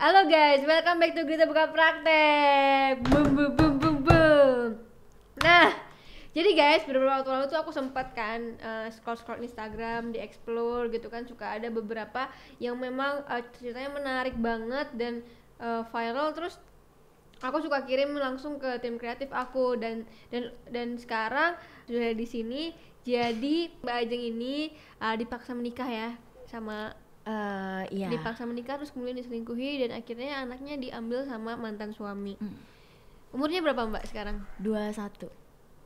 Halo guys, welcome back to Kita Buka Praktek. Boom boom boom boom boom Nah, jadi guys, beberapa waktu lalu tuh aku sempat kan uh, scroll-scroll Instagram, di explore gitu kan. Suka ada beberapa yang memang uh, ceritanya menarik banget dan uh, viral. Terus aku suka kirim langsung ke tim kreatif aku. Dan dan dan sekarang sudah di sini. Jadi Mbak Ajeng ini uh, dipaksa menikah ya sama Uh, iya. dipaksa menikah terus kemudian diselingkuhi dan akhirnya anaknya diambil sama mantan suami. Mm. Umurnya berapa Mbak sekarang? Dua satu.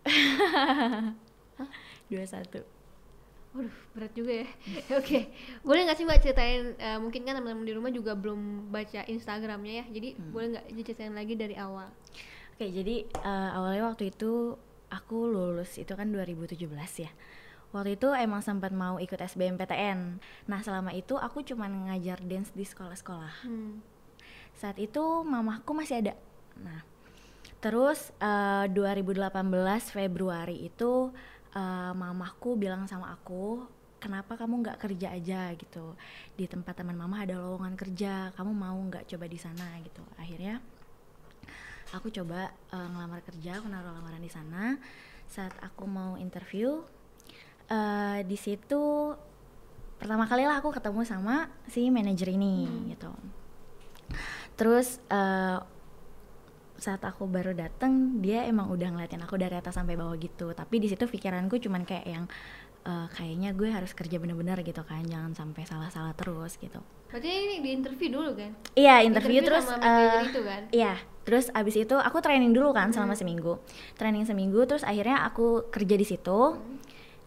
Dua satu. Waduh, berat juga ya. Oke, boleh nggak sih Mbak ceritain? uh, mungkin kan teman-teman di rumah juga belum baca Instagramnya ya, jadi Hmm. boleh nggak diceritain lagi dari awal? Oke, jadi uh, awalnya waktu itu aku lulus itu kan 2017 ya. Waktu itu emang sempat mau ikut SBMPTN. Nah, selama itu aku cuman ngajar dance di sekolah-sekolah. Hmm. Saat itu mamaku masih ada. Nah, terus uh, 2018 Februari itu uh, mamaku bilang sama aku, kenapa kamu nggak kerja aja gitu di tempat teman mama ada lowongan kerja, kamu mau nggak coba di sana gitu. Akhirnya aku coba uh, ngelamar kerja, aku naruh lamaran di sana. Saat aku mau interview, uh, di situ pertama kali lah aku ketemu sama si manajer ini gitu. Terus uh, saat aku baru dateng dia emang udah ngeliatin aku dari atas sampai bawah gitu. Tapi di situ pikiranku cuman kayak yang uh, kayaknya gue harus kerja bener-bener gitu kan, jangan sampai salah-salah terus gitu. Berarti ini di interview dulu kan? Iya interview, Interview terus sama uh, itu kan? Iya, terus abis itu aku training dulu kan selama seminggu. Training seminggu, terus akhirnya aku kerja di situ.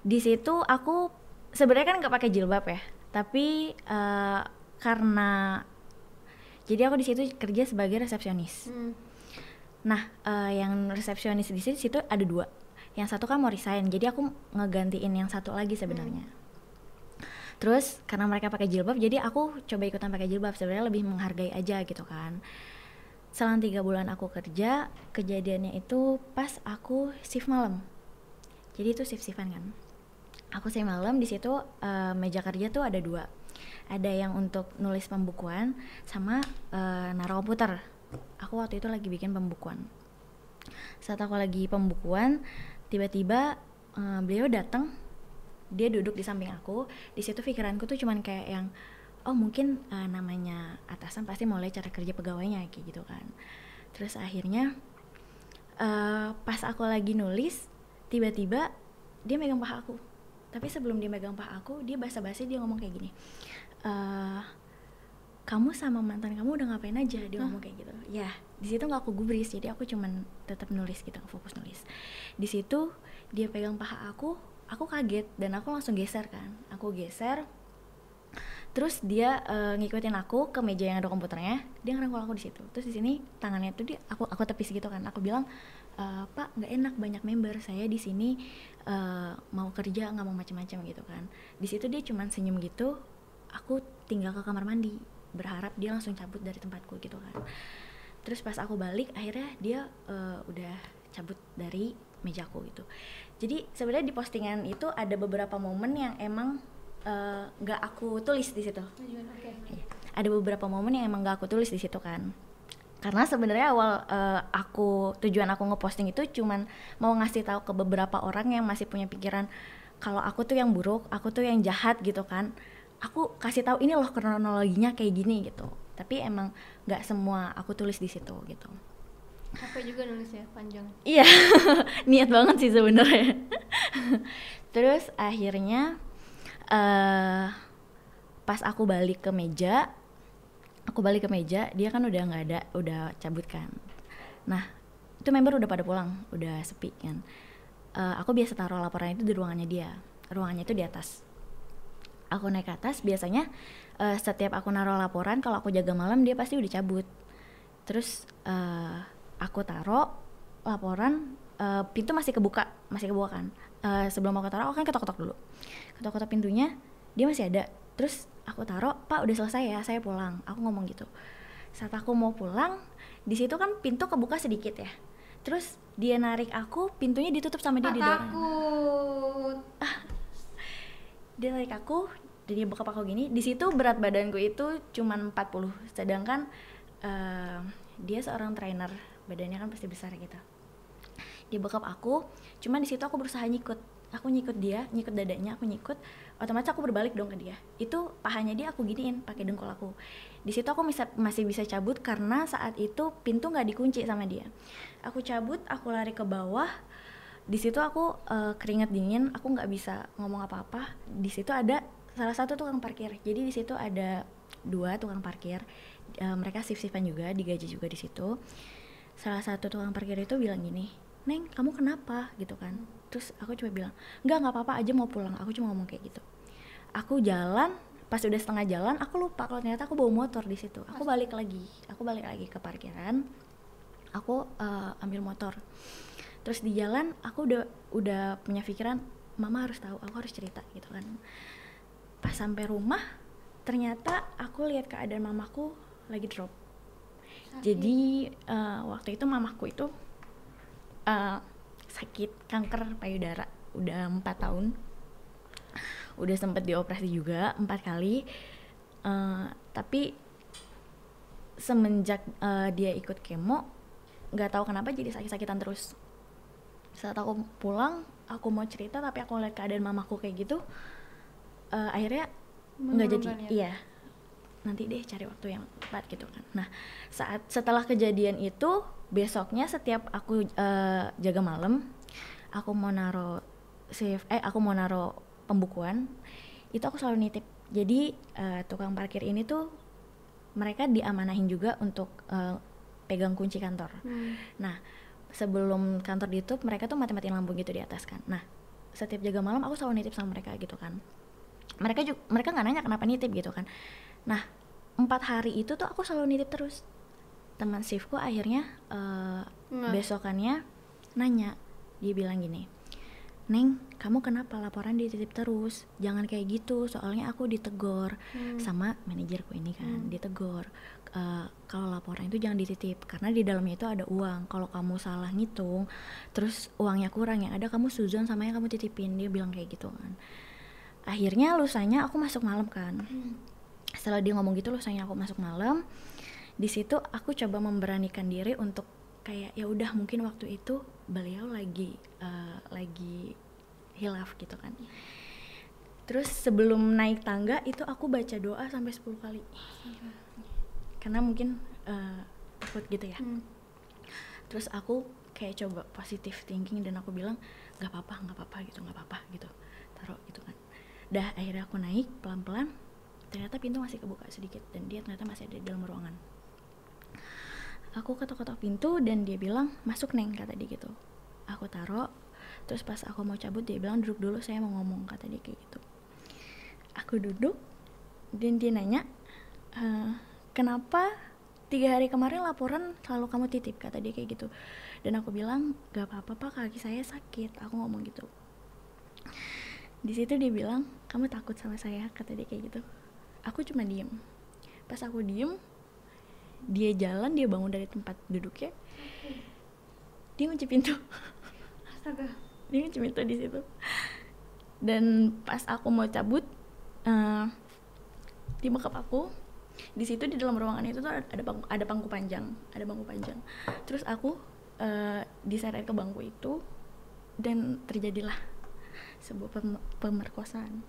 Di situ aku sebenarnya kan nggak pakai jilbab ya, tapi eh, karena jadi aku di situ kerja sebagai resepsionis. Hmm. Nah, eh, yang resepsionis di situ, situ ada dua. Yang satu kan mau resign, jadi aku ngegantiin yang satu lagi sebenarnya. Terus karena mereka pakai jilbab, jadi aku coba ikutan pakai jilbab. Sebenarnya lebih menghargai aja gitu kan. Selang tiga bulan aku kerja, kejadiannya itu pas aku shift malam. Jadi itu shift shiftan kan. Aku shift malam di situ eh, meja kerja tuh ada dua. Ada yang untuk nulis pembukuan sama eh, naruh komputer. Aku waktu itu lagi bikin pembukuan. Saat aku lagi pembukuan, tiba-tiba eh, beliau datang dia duduk di samping aku di situ pikiranku tuh cuman kayak yang oh mungkin eh, namanya atasan pasti mulai cara kerja pegawainya kayak gitu kan terus akhirnya eh, pas aku lagi nulis tiba-tiba dia megang paha aku tapi sebelum dia megang paha aku dia basa-basi dia ngomong kayak gini eh kamu sama mantan kamu udah ngapain aja? Dia ngomong kayak gitu. Ya di situ nggak aku gubris jadi aku cuman tetap nulis gitu fokus nulis. Di situ dia pegang paha aku aku kaget dan aku langsung geser kan. Aku geser terus dia eh, ngikutin aku ke meja yang ada komputernya dia ngerangkul aku di situ. Terus di sini tangannya tuh dia aku aku tepis gitu kan. Aku bilang "Eh, pak nggak enak banyak member saya di sini eh, mau kerja nggak mau macam-macam gitu kan. Di situ dia cuman senyum gitu aku tinggal ke kamar mandi berharap dia langsung cabut dari tempatku gitu kan. Terus pas aku balik akhirnya dia eh, udah cabut dari mejaku gitu. Jadi sebenarnya di postingan itu ada beberapa momen yang emang nggak aku tulis di situ. Oke. Iya. ada beberapa momen yang emang gak aku tulis di situ kan karena sebenarnya awal eh, aku tujuan aku ngeposting itu cuman mau ngasih tahu ke beberapa orang yang masih punya pikiran kalau aku tuh yang buruk aku tuh yang jahat gitu kan aku kasih tahu ini loh kronologinya kayak gini gitu tapi emang nggak semua aku tulis di situ gitu Capek juga nulisnya panjang. Iya, niat banget sih sebenarnya. Terus akhirnya eh pas aku balik ke meja, aku balik ke meja, dia kan udah nggak ada, udah cabut kan. Nah, itu member udah pada pulang, udah sepi kan. Eh, aku biasa taruh laporan itu di ruangannya dia, ruangannya itu di atas. Aku naik ke atas, biasanya eh, setiap aku naruh laporan, kalau aku jaga malam dia pasti udah cabut. Terus eh, aku taruh laporan eh, pintu masih kebuka masih kebuka kan Eh, sebelum aku taruh aku kan ketok-ketok dulu ketok-ketok pintunya dia masih ada terus aku taruh pak udah selesai ya saya pulang. Aku ngomong gitu. Saat aku mau pulang di situ kan pintu kebuka sedikit ya. Terus dia narik aku pintunya ditutup sama dia Ah, di dalam takut. dia narik aku dan dia buka aku gini. Di situ berat badanku itu cuman 40 sedangkan eh, dia seorang trainer. Badannya kan pasti besar gitu. Dia bekap aku cuman di situ aku berusaha nyikut aku nyikut dia nyikut dadanya aku nyikut otomatis aku berbalik dong ke dia. Itu pahanya dia aku giniin pakai dengkul aku. Di situ aku bisa, masih bisa cabut karena saat itu pintu nggak dikunci sama dia. Aku cabut aku lari ke bawah. Di situ aku eh, keringat dingin aku nggak bisa ngomong apa-apa. Di situ ada salah satu tukang parkir. Jadi di situ ada dua tukang parkir. Eh, mereka shift-shiftan juga digaji juga di situ. Salah satu tukang parkir itu bilang gini neng kamu kenapa? Gitu kan terus aku coba bilang nggak nggak apa-apa aja mau pulang. Aku cuma ngomong kayak gitu. Aku jalan pas udah setengah jalan aku lupa kalau ternyata aku bawa motor di situ. Aku balik lagi aku balik lagi ke parkiran. Aku eh, ambil motor. Terus di jalan aku udah udah punya pikiran mama harus tahu aku harus cerita gitu kan. Pas sampai rumah ternyata aku lihat keadaan mamaku lagi drop. Jadi eh, waktu itu mamaku itu eh, sakit kanker payudara. Udah empat tahun. Udah sempet dioperasi juga empat kali. Eh, tapi semenjak eh, dia ikut kemo nggak tahu kenapa jadi sakit-sakitan terus. Saat aku pulang aku mau cerita tapi aku lihat keadaan mamaku kayak gitu eh, akhirnya nggak jadi. ya? iya nanti deh cari waktu yang tepat gitu kan nah saat setelah kejadian itu besoknya setiap aku eh, jaga malam aku mau naro save eh aku mau naro pembukuan itu aku selalu nitip jadi eh, tukang parkir ini tuh mereka diamanahin juga untuk eh, pegang kunci kantor Hmm. Nah, sebelum kantor ditutup, mereka tuh mati-matiin lampu gitu di atas kan. Nah, setiap jaga malam aku selalu nitip sama mereka gitu kan. Mereka juga mereka nggak nanya kenapa nitip gitu kan. Nah, empat hari itu tuh aku selalu nitip terus. Teman shiftku akhirnya eh, Nggak. besokannya nanya, dia bilang gini, Neng, kamu kenapa laporan dititip terus? Jangan kayak gitu, soalnya aku ditegor Hmm. sama manajerku ini kan, Hmm. ditegor. "Eh, kalau laporan itu jangan dititip karena di dalamnya itu ada uang. Kalau kamu salah ngitung, terus uangnya kurang yang ada kamu suzon sama yang kamu titipin. Dia bilang kayak gitu kan. Akhirnya lusanya aku masuk malam kan. Hmm. Setelah dia ngomong gitu lusanya aku masuk malam. Di situ aku coba memberanikan diri untuk kayak ya udah mungkin waktu itu beliau lagi eh, lagi hilaf gitu kan. Terus sebelum naik tangga itu aku baca doa sampai 10 kali. Karena mungkin eh, takut gitu ya. Hmm. Terus aku kayak coba positive thinking dan aku bilang nggak apa-apa, nggak apa-apa gitu, nggak apa-apa gitu. Taruh gitu kan. Dah akhirnya aku naik pelan-pelan. Ternyata pintu masih kebuka sedikit dan dia ternyata masih ada di dalam ruangan. Aku ketok-ketok pintu dan dia bilang masuk neng kata dia gitu. Aku taruh. Terus pas aku mau cabut dia bilang duduk dulu saya mau ngomong kata dia kayak gitu. Aku duduk dan dia nanya "Eh, kenapa tiga hari kemarin laporan selalu kamu titip kata dia kayak gitu dan aku bilang gak apa-apa pak kaki saya sakit aku ngomong gitu di situ dia bilang kamu takut sama saya kata dia kayak gitu aku cuma diem. Pas aku diem dia jalan dia bangun dari tempat duduknya. Dia kunci pintu. Astaga. dia kunci pintu di situ. Dan pas aku mau cabut eh dia bekap aku di situ di dalam ruangan itu tuh ada bangku, ada bangku panjang ada bangku panjang. Terus aku eh diseret ke bangku itu dan terjadilah sebuah pem- pemerkosaan.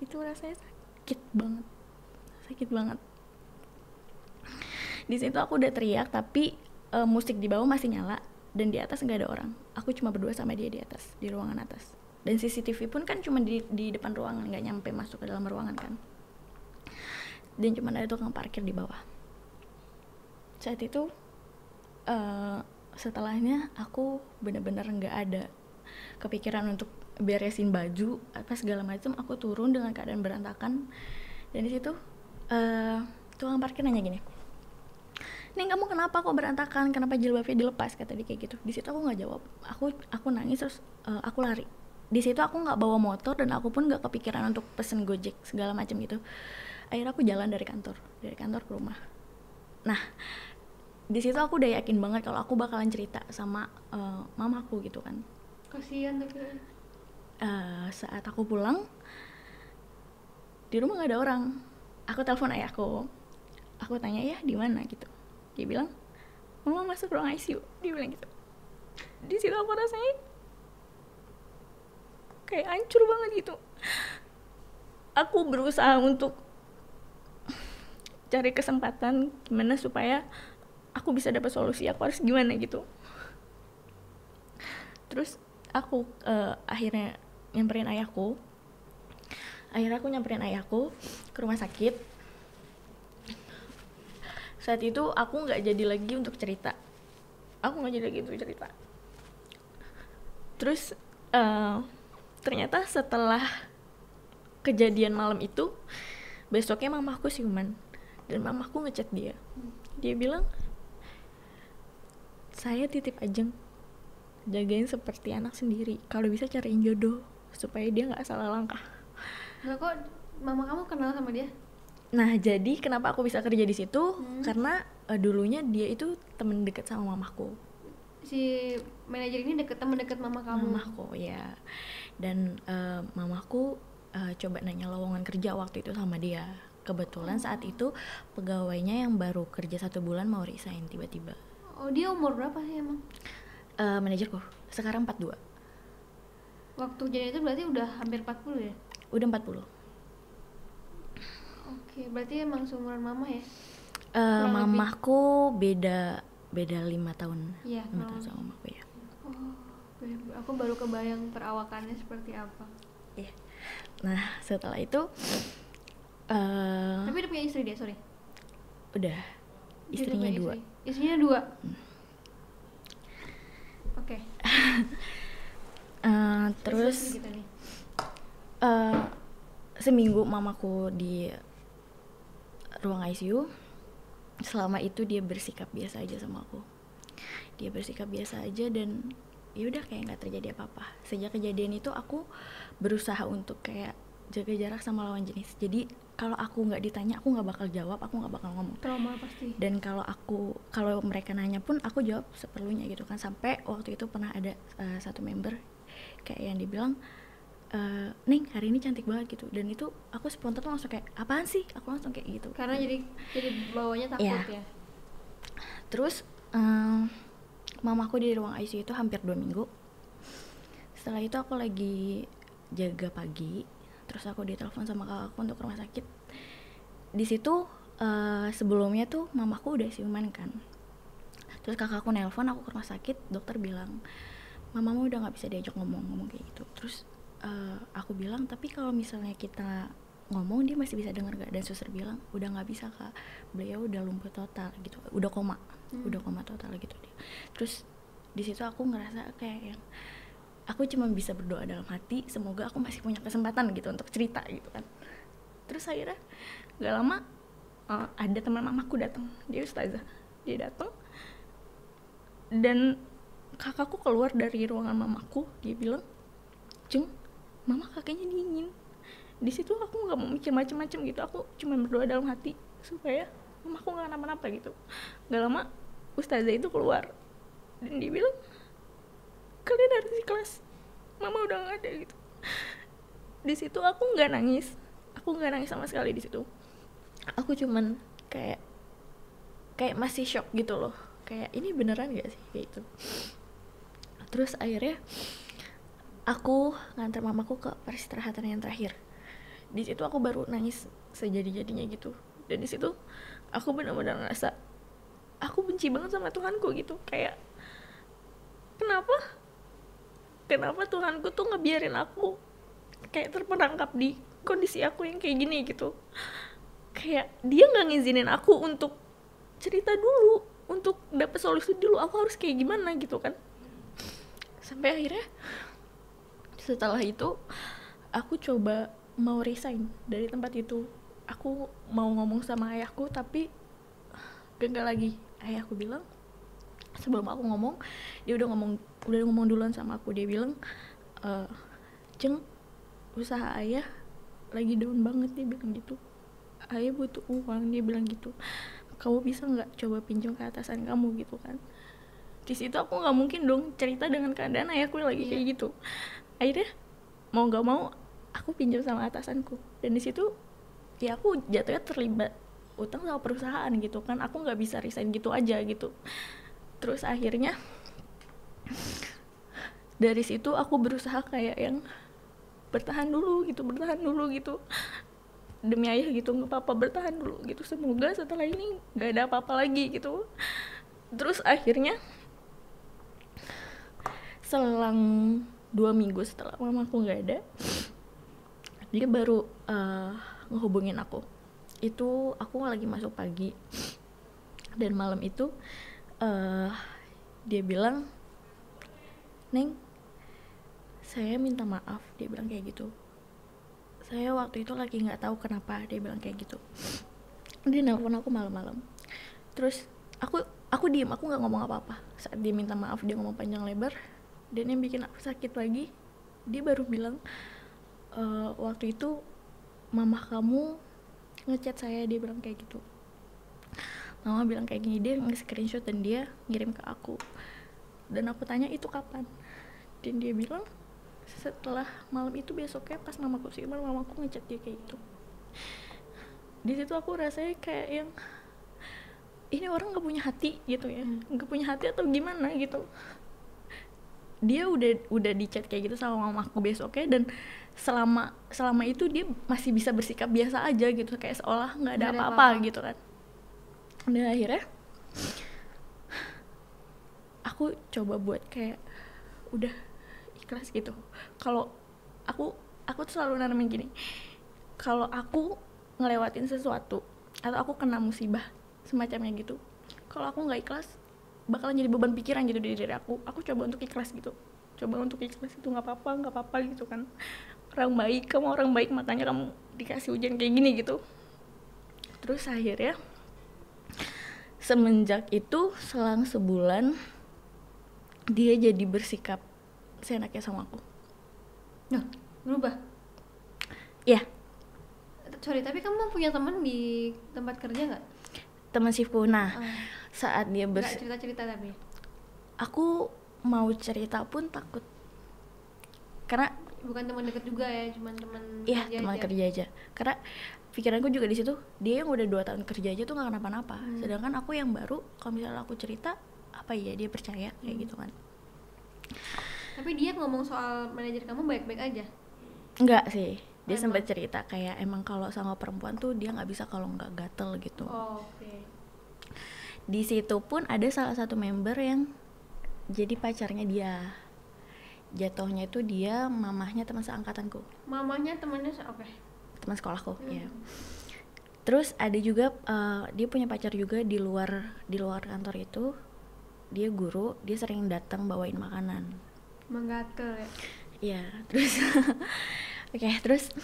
Itu rasanya sakit banget. Sakit banget. Di situ aku udah teriak tapi eh, musik di bawah masih nyala dan di atas nggak ada orang. Aku cuma berdua sama dia di atas di ruangan atas. Dan CCTV pun kan cuma di di depan ruangan nggak nyampe masuk ke dalam ruangan kan. Dan cuma ada tukang parkir di bawah. Saat itu eh, setelahnya aku bener-bener nggak ada kepikiran untuk beresin baju apa segala macam aku turun dengan keadaan berantakan. Dan di situ eh tukang parkir nanya gini Neng kamu kenapa kok berantakan? Kenapa jilbabnya dilepas? kata dia kayak gitu. Di situ aku nggak jawab. Aku aku nangis terus eh, aku lari. Di situ aku nggak bawa motor dan aku pun nggak kepikiran untuk pesen gojek segala macam gitu. Akhirnya aku jalan dari kantor dari kantor ke rumah. Nah di situ aku udah yakin banget kalau aku bakalan cerita sama eh, mamaku gitu kan. Kasihan tapi. Eh, saat aku pulang di rumah nggak ada orang. Aku telepon ayahku aku. Tanya ya di mana? Gitu. Dia bilang mama masuk ruang ICU dia bilang gitu. Di situ aku rasanya kayak hancur banget gitu. Aku berusaha untuk cari kesempatan gimana supaya aku bisa dapat solusi aku harus gimana gitu. Terus aku uh, akhirnya nyamperin ayahku. Akhirnya aku nyamperin ayahku ke rumah sakit. Saat itu aku nggak jadi lagi untuk cerita. Aku nggak jadi lagi untuk cerita. Terus uh, ternyata setelah kejadian malam itu besoknya mamaku siuman dan mamaku ngechat dia. Dia bilang saya titip ajeng. Jagain seperti anak sendiri. Kalau bisa cariin jodoh supaya dia nggak salah langkah Nah, kok mama kamu kenal sama dia? Nah, jadi kenapa aku bisa kerja di situ? Hmm. Karena uh, dulunya dia itu temen deket sama mamaku. Si manajer ini deket temen deket mama kamu. Mamaku, ya. Dan uh, mamaku uh, coba nanya lowongan kerja waktu itu sama dia. Kebetulan oh. saat itu pegawainya yang baru kerja satu bulan mau resign tiba-tiba. Oh, dia umur berapa sih emang? Uh, manajerku sekarang 42. Waktu jadi itu berarti udah hampir 40 ya? udah 40 Oke, berarti emang seumuran mama ya? Uh, mamahku beda beda lima tahun. Iya, lima tahun sama mamaku ya. Oh, aku baru kebayang perawakannya seperti apa. Iya. Nah, setelah itu uh, Tapi udah punya istri dia, sorry. Udah. Istrinya dua. Istri. Istrinya dua. Hmm. Oke. Okay. uh, terus, uh, seminggu mamaku di ruang ICU selama itu dia bersikap biasa aja sama aku. Dia bersikap biasa aja dan ya udah kayak nggak terjadi apa-apa. Sejak kejadian itu aku berusaha untuk kayak jaga jarak sama lawan jenis. Jadi kalau aku nggak ditanya aku nggak bakal jawab aku nggak bakal ngomong. Trauma pasti. Dan kalau aku kalau mereka nanya pun aku jawab seperlunya gitu kan. Sampai waktu itu pernah ada uh, satu member kayak yang dibilang uh, Neng hari ini cantik banget gitu. Dan itu aku spontan langsung kayak apaan sih? Aku langsung kayak gitu. Karena jadi jadi bawanya takut yeah. ya. Terus um, mamaku di ruang ICU itu hampir dua minggu. Setelah itu aku lagi jaga pagi terus aku ditelepon sama kakakku untuk ke rumah sakit. Di situ uh, sebelumnya tuh mamaku udah siuman kan. Terus kakakku nelpon aku ke rumah sakit dokter bilang mamamu udah nggak bisa diajak ngomong ngomong kayak gitu. Terus uh, aku bilang tapi kalau misalnya kita ngomong dia masih bisa dengar gak dan suster bilang udah nggak bisa kak. Beliau udah lumpuh total gitu. Udah koma. Hmm. udah koma total gitu dia. Terus di situ aku ngerasa kayak yang aku cuma bisa berdoa dalam hati semoga aku masih punya kesempatan gitu untuk cerita gitu kan. Terus akhirnya gak lama uh, ada teman mamaku datang. Dia ustazah. Dia datang. Dan kakakku keluar dari ruangan mamaku dia bilang Jung mama kakeknya dingin. Di situ aku nggak mau mikir macam-macam gitu aku cuma berdoa dalam hati supaya mama aku nggak kenapa-napa gitu. Nggak lama ustazah itu keluar. Dan dia bilang kalian harus kelas mama udah nggak ada gitu. Di situ aku nggak nangis aku nggak nangis sama sekali di situ. Aku cuman kayak kayak masih shock gitu loh. Kayak ini beneran gak sih? Kayak itu terus akhirnya aku ngantar mamaku ke peristirahatan yang terakhir. Di situ aku baru nangis sejadi-jadinya gitu. Dan di situ aku benar-benar ngerasa aku benci banget sama Tuhanku gitu. Kayak kenapa? Kenapa Tuhanku tuh ngebiarin aku kayak terperangkap di kondisi aku yang kayak gini gitu. Kayak dia nggak ngizinin aku untuk cerita dulu untuk dapet solusi dulu aku harus kayak gimana gitu kan sampai akhirnya setelah itu aku coba mau resign dari tempat itu. Aku mau ngomong sama ayahku tapi gagal lagi. Ayahku bilang sebelum aku ngomong dia udah ngomong udah ngomong duluan sama aku. Dia bilang e, ceng usaha ayah lagi down banget dia bilang gitu. Ayah butuh uang dia bilang gitu. Kamu bisa nggak coba pinjam ke atasan kamu gitu kan di situ aku nggak mungkin dong cerita dengan keadaan ayahku lagi yeah. kayak gitu. Akhirnya mau nggak mau aku pinjam sama atasanku. Dan di situ ya aku jatuhnya terlibat utang sama perusahaan gitu kan. Aku nggak bisa resign gitu aja gitu. Terus akhirnya dari situ aku berusaha kayak yang bertahan dulu gitu bertahan dulu gitu. Demi ayah gitu nggak apa-apa bertahan dulu gitu. Semoga setelah ini nggak ada apa-apa lagi gitu. Terus akhirnya selang dua minggu setelah mamaku nggak ada dia baru uh, ngehubungin aku. Itu aku lagi masuk pagi dan malam itu uh, dia bilang neng saya minta maaf dia bilang kayak gitu. Saya waktu itu lagi nggak tahu kenapa dia bilang kayak gitu. Dia nelfon aku malam-malam. Terus aku aku diem aku nggak ngomong apa-apa. Saat dia minta maaf dia ngomong panjang lebar dan yang bikin aku sakit lagi dia baru bilang e, waktu itu mama kamu ngechat saya dia bilang kayak gitu. Mama bilang kayak gini dia nge-screenshot dan dia ngirim ke aku. Dan aku tanya itu kapan? Dan dia bilang setelah malam itu besoknya pas mamaku sih mamaku ngechat dia kayak gitu. Di situ aku rasanya kayak yang ini orang nggak punya hati gitu ya. Hmm. nggak punya hati atau gimana gitu dia udah udah dicat kayak gitu sama mamaku besoknya dan selama selama itu dia masih bisa bersikap biasa aja gitu. Kayak seolah nggak ada apa-apa. gitu kan. Dan akhirnya aku coba buat kayak udah ikhlas gitu. Kalau aku aku tuh selalu nanamin gini kalau aku ngelewatin sesuatu atau aku kena musibah semacamnya gitu kalau aku nggak ikhlas bakalan jadi beban pikiran gitu di diri aku. Aku coba untuk ikhlas gitu. Coba untuk ikhlas itu nggak apa-apa nggak apa-apa gitu kan. Orang baik kamu orang baik makanya kamu dikasih ujian kayak gini gitu. Terus akhirnya semenjak itu selang sebulan dia jadi bersikap seenaknya sama aku. Nah berubah? Ya sorry tapi kamu punya teman di tempat kerja nggak teman shiftku. Nah uh saat dia ber cerita cerita tapi? Aku mau cerita pun takut. Karena bukan teman dekat juga ya cuman teman iya teman kerja aja. Karena pikiranku juga di situ dia yang udah dua tahun kerja aja tuh gak kenapa-napa. Hmm. sedangkan aku yang baru kalau misalnya aku cerita apa ya dia percaya kayak hmm. gitu kan. Tapi dia ngomong soal manajer kamu baik-baik aja? Enggak sih. Dia sempat cerita kayak emang kalau sama perempuan tuh dia nggak bisa kalau nggak gatel gitu. Oh, di situ pun ada salah satu member yang jadi pacarnya dia. Jatuhnya itu dia mamahnya teman seangkatanku. Mamahnya temannya oke. Okay. teman sekolahku hmm. ya terus ada juga uh, dia punya pacar juga di luar di luar kantor itu. Dia guru dia sering datang bawain makanan. Menggatel ya? Iya, terus oke, okay, terus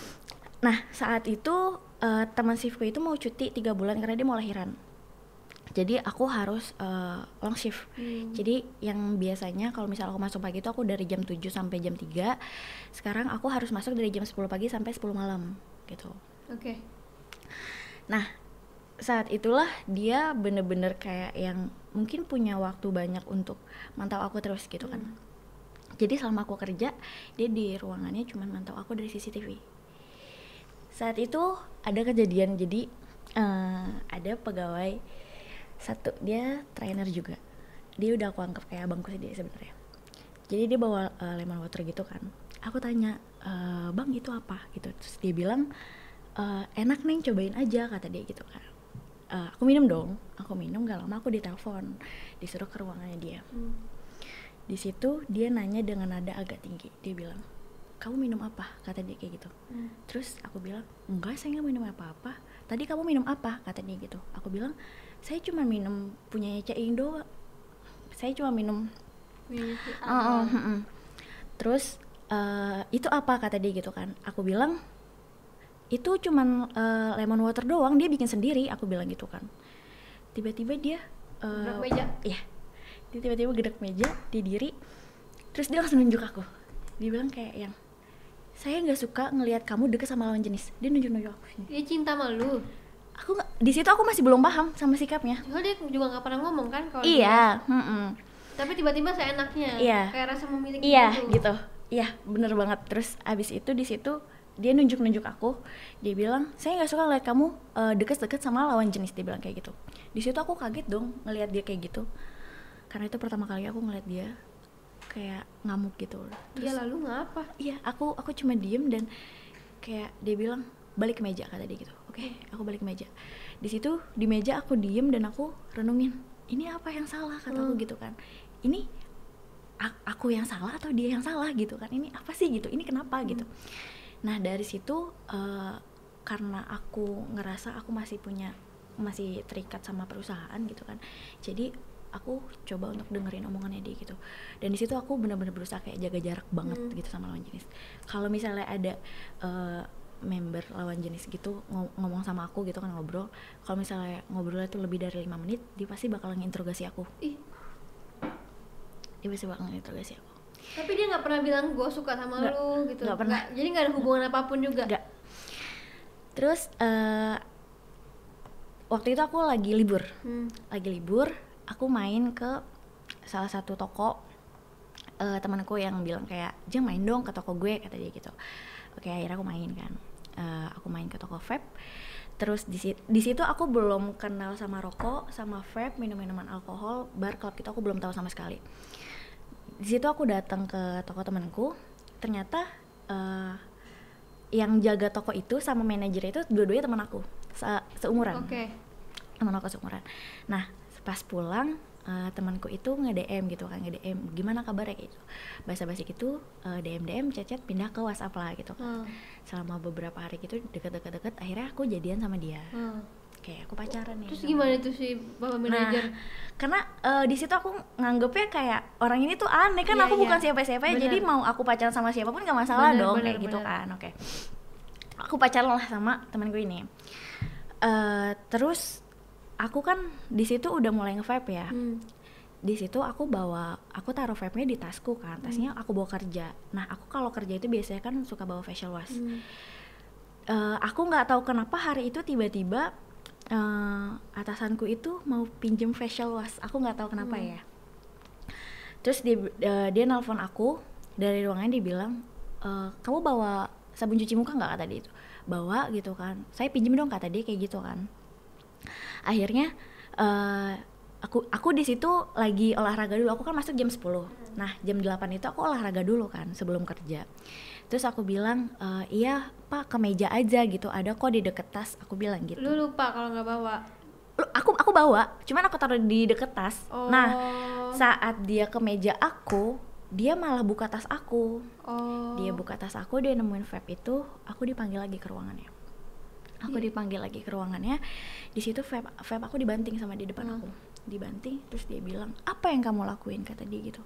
nah saat itu uh, teman Sifku itu mau cuti tiga bulan karena dia mau lahiran jadi aku harus uh, long shift hmm. jadi yang biasanya kalau misal aku masuk pagi itu aku dari jam 7 sampai jam 3 sekarang aku harus masuk dari jam 10 pagi sampai 10 malam gitu oke okay. nah saat itulah dia bener-bener kayak yang mungkin punya waktu banyak untuk mantau aku terus gitu kan hmm. jadi selama aku kerja dia di ruangannya cuma mantau aku dari CCTV saat itu ada kejadian jadi uh, ada pegawai satu dia trainer juga. Dia udah aku anggap kayak abangku sih dia sebenarnya. Jadi dia bawa uh, lemon water gitu kan. Aku tanya e, bang itu apa? Gitu. Terus dia bilang e, enak neng cobain aja kata dia gitu kan. Uh, aku minum dong. Aku minum gak lama aku ditelepon. Disuruh ke ruangannya dia. Hmm. di situ dia nanya dengan nada agak tinggi. Dia bilang kamu minum apa? Kata dia kayak gitu. Hmm. terus aku bilang enggak saya nggak minum apa apa tadi kamu minum apa? Kata dia gitu. Aku bilang saya cuma minum punya Cak Indo. Saya cuma minum. Uh, uh, uh, uh. terus uh, itu apa kata dia gitu kan. Aku bilang itu cuma uh, lemon water doang dia bikin sendiri. Aku bilang gitu kan. Tiba-tiba dia uh, meja? ya dia tiba-tiba gedek meja dia diri terus dia langsung nunjuk aku. Dia bilang kayak yang saya nggak suka ngelihat kamu deket sama lawan jenis. Dia nunjuk-nunjuk aku. Dia cinta malu aku gak, di situ aku masih belum paham sama sikapnya. Soalnya dia juga nggak pernah ngomong kan kalau iya mm -mm. tapi tiba-tiba seenaknya iya. kayak rasa memiliki iya gitu. gitu. Iya bener banget. Terus abis itu di situ dia nunjuk-nunjuk aku. Dia bilang saya nggak suka ngeliat kamu uh, deket-deket sama lawan jenis dia bilang kayak gitu. Di situ aku kaget dong ngelihat dia kayak gitu. Karena itu pertama kali aku ngeliat dia kayak ngamuk gitu. Iya lalu ngapa? iya aku aku cuma diem dan kayak dia bilang balik ke meja kata dia gitu oke aku balik meja. Di situ di meja aku diem dan aku renungin ini apa yang salah? kata aku Hmm. gitu kan. Ini aku yang salah atau dia yang salah? gitu kan. Ini apa sih? gitu. Ini kenapa? gitu. Nah dari situ eh, karena aku ngerasa aku masih punya masih terikat sama perusahaan gitu kan jadi aku coba untuk dengerin omongannya dia gitu. Dan di situ aku benar-benar berusaha kayak jaga jarak banget Hmm. gitu sama lawan jenis. Kalau misalnya ada eh, member lawan jenis gitu ngo- ngomong sama aku gitu kan ngobrol kalau misalnya ngobrolnya tuh lebih dari lima menit dia pasti bakal nginterogasi aku Ih, dia pasti bakal nginterogasi aku tapi dia nggak pernah bilang gue suka sama Nggak, lu gitu. nggak pernah. Nggak- jadi nggak ada hubungan apa pun juga. Enggak. Terus eh, waktu itu aku lagi libur, Hmm. lagi libur, aku main ke salah satu toko eh, temanku yang bilang kayak jam main dong ke toko gue kata dia gitu. Oke akhirnya aku main kan, Eh, aku main ke toko vape. Terus di situ, di situ aku belum kenal sama rokok, sama vape, minum-minuman alkohol, bar, klub itu aku belum tahu sama sekali. Di situ aku datang ke toko temanku, ternyata eh, yang jaga toko itu sama manajernya itu dua-duanya teman aku se- seumuran Oke. teman aku seumuran nah pas pulang eh, temanku itu nge-DM gitu kan nge-DM gimana kabarnya kayak gitu basa-basi gitu eh, DM DM chat-chat pindah ke WhatsApp lah gitu kan Hmm. selama beberapa hari gitu deket-deket deket akhirnya aku jadian sama dia Hmm. kayak aku pacaran nih Terus sama gimana tuh si bapak manajer? Nah, karena eh, di situ aku nganggepnya kayak orang ini tuh aneh kan Iya, aku iya. bukan siapa-siapa ya, jadi mau aku pacaran sama siapa pun gak masalah Bener, dong bener, kayak gitu bener. kan. Oke. Aku pacaran lah sama temen gue ini. Eh, terus aku kan di situ udah mulai nge-vape ya. Hmm. Di situ aku bawa aku taruh vape-nya di tasku kan. Tasnya aku bawa kerja. Nah, aku kalau kerja itu biasanya kan suka bawa facial wash Hmm. eh, aku nggak tahu kenapa hari itu tiba-tiba eh, atasanku itu mau pinjem facial wash aku nggak tahu kenapa Hmm. ya terus dia eh, dia nelpon aku dari ruangan dia bilang "Eh, kamu bawa sabun cuci muka nggak kata dia itu bawa gitu kan saya pinjem dong kata dia kayak gitu kan akhirnya eh, aku aku di situ lagi olahraga dulu. Aku kan masuk jam 10 nah jam 8 itu aku olahraga dulu kan sebelum kerja. Terus aku bilang "Eh, iya pak ke meja aja gitu. Ada kok di deket tas aku bilang gitu. Lu lupa kalau nggak bawa. Lu- aku aku bawa cuman aku taruh di deket tas. Oh. nah saat dia ke meja aku dia malah buka tas aku. Oh. dia buka tas aku dia nemuin vape itu aku dipanggil lagi ke ruangannya aku Iya. dipanggil lagi ke ruangannya. Di situ vape vape aku dibanting sama di depan Hmm. aku. Dibanting terus dia bilang apa yang kamu lakuin? kata dia gitu.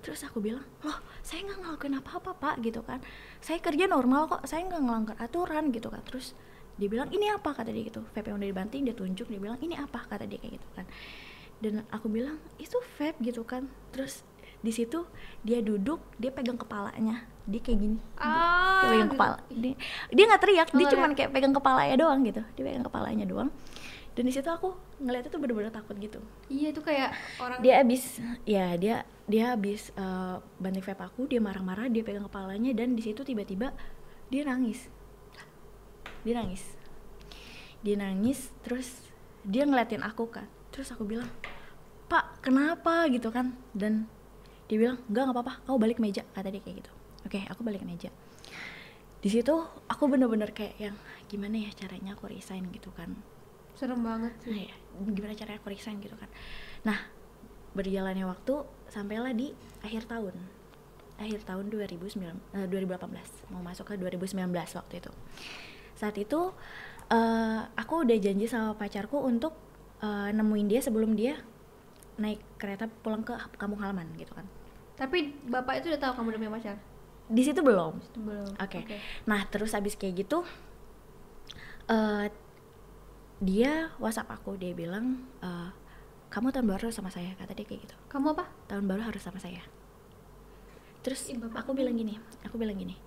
Terus aku bilang loh saya nggak ngelakuin apa-apa pak gitu kan. Saya kerja normal kok saya nggak ngelanggar aturan gitu kan. Terus dia bilang ini apa? kata dia gitu. Vape yang udah dibanting dia tunjuk dia bilang ini apa? kata dia kayak gitu kan. Dan aku bilang itu vape gitu kan. Terus di situ dia duduk dia pegang kepalanya. Dia kayak gini. Ah, dia pegang gitu. kepala. Dia dia nggak teriak dia Oh, cuman liat. kayak pegang kepalanya doang gitu. Dia pegang kepalanya doang. Dan di situ aku ngeliatnya tuh bener-bener takut gitu. Iya itu kayak orang dia abis ya dia dia abis uh, banting vape aku dia marah-marah dia pegang kepalanya dan di situ tiba-tiba dia nangis. Dia nangis. Dia nangis terus dia ngeliatin aku kan terus aku bilang pak kenapa? gitu kan. Dan dia bilang enggak nggak apa-apa kamu balik meja kata dia kayak gitu. Oke aku balik ke meja. Di situ aku bener-bener kayak yang gimana ya caranya aku resign gitu kan. Serem banget sih. nah ya gimana caranya aku resign gitu kan. Nah berjalannya waktu sampailah di akhir tahun. Akhir tahun 2009 eh, 2018 mau masuk ke 2019 waktu itu. Saat itu eh, aku udah janji sama pacarku untuk eh, nemuin dia sebelum dia naik kereta pulang ke kampung halaman gitu kan Tapi bapak itu udah tahu kamu udah punya pacar? di situ belum Itu belum. Oke. Nah, terus habis kayak gitu eh dia WhatsApp aku, dia bilang eh, kamu tahun baru sama saya, kata dia kayak gitu. Kamu apa? Tahun baru harus sama saya. Terus Ih, bapak aku bilang gini, aku bilang gini,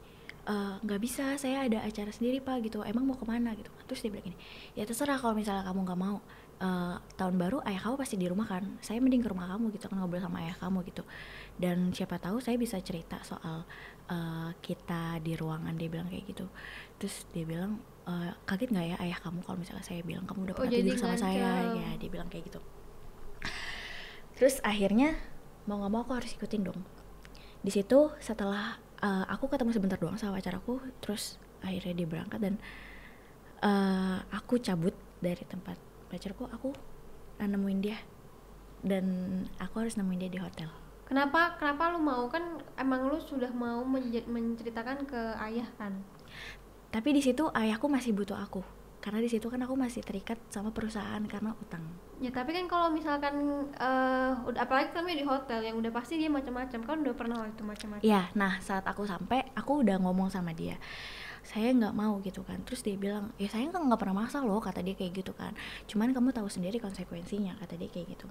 "Eh, nggak bisa, saya ada acara sendiri pak gitu. Emang mau ke mana gitu? Terus dia bilang gini, ya terserah kalau misalnya kamu nggak mau. Eh, tahun baru ayah kamu pasti di rumah kan? Saya mending ke rumah kamu gitu kan ngobrol sama ayah kamu gitu. Dan siapa tahu saya bisa cerita soal eh, kita di ruangan dia bilang kayak gitu. Terus dia bilang "Eh, kaget nggak ya ayah kamu kalau misalnya saya bilang kamu udah Oh, pernah jadi tidur sama saya? ya dia bilang kayak gitu. Terus akhirnya mau nggak mau aku harus ikutin dong. Di situ setelah eh, aku ketemu sebentar doang sama pacar aku terus akhirnya dia berangkat dan eh, aku cabut dari tempat pacarku aku nemuin dia. Dan aku harus nemuin dia di hotel. Kenapa kenapa lu mau? Kan emang lu sudah mau menceritakan ke ayah kan? tapi di situ ayahku masih butuh aku. Karena di situ kan aku masih terikat sama perusahaan karena utang. Ya tapi kan kalau misalkan eh udah apalagi kami di hotel yang udah pasti dia macam-macam. Kan udah pernah waktu macam-macam. Iya, nah saat aku sampai, aku udah ngomong sama dia, saya nggak mau gitu kan. Terus dia bilang, ya saya nggak nggak pernah maksa loh, kata dia kayak gitu kan. Cuman kamu tahu sendiri konsekuensinya, kata dia kayak gitu.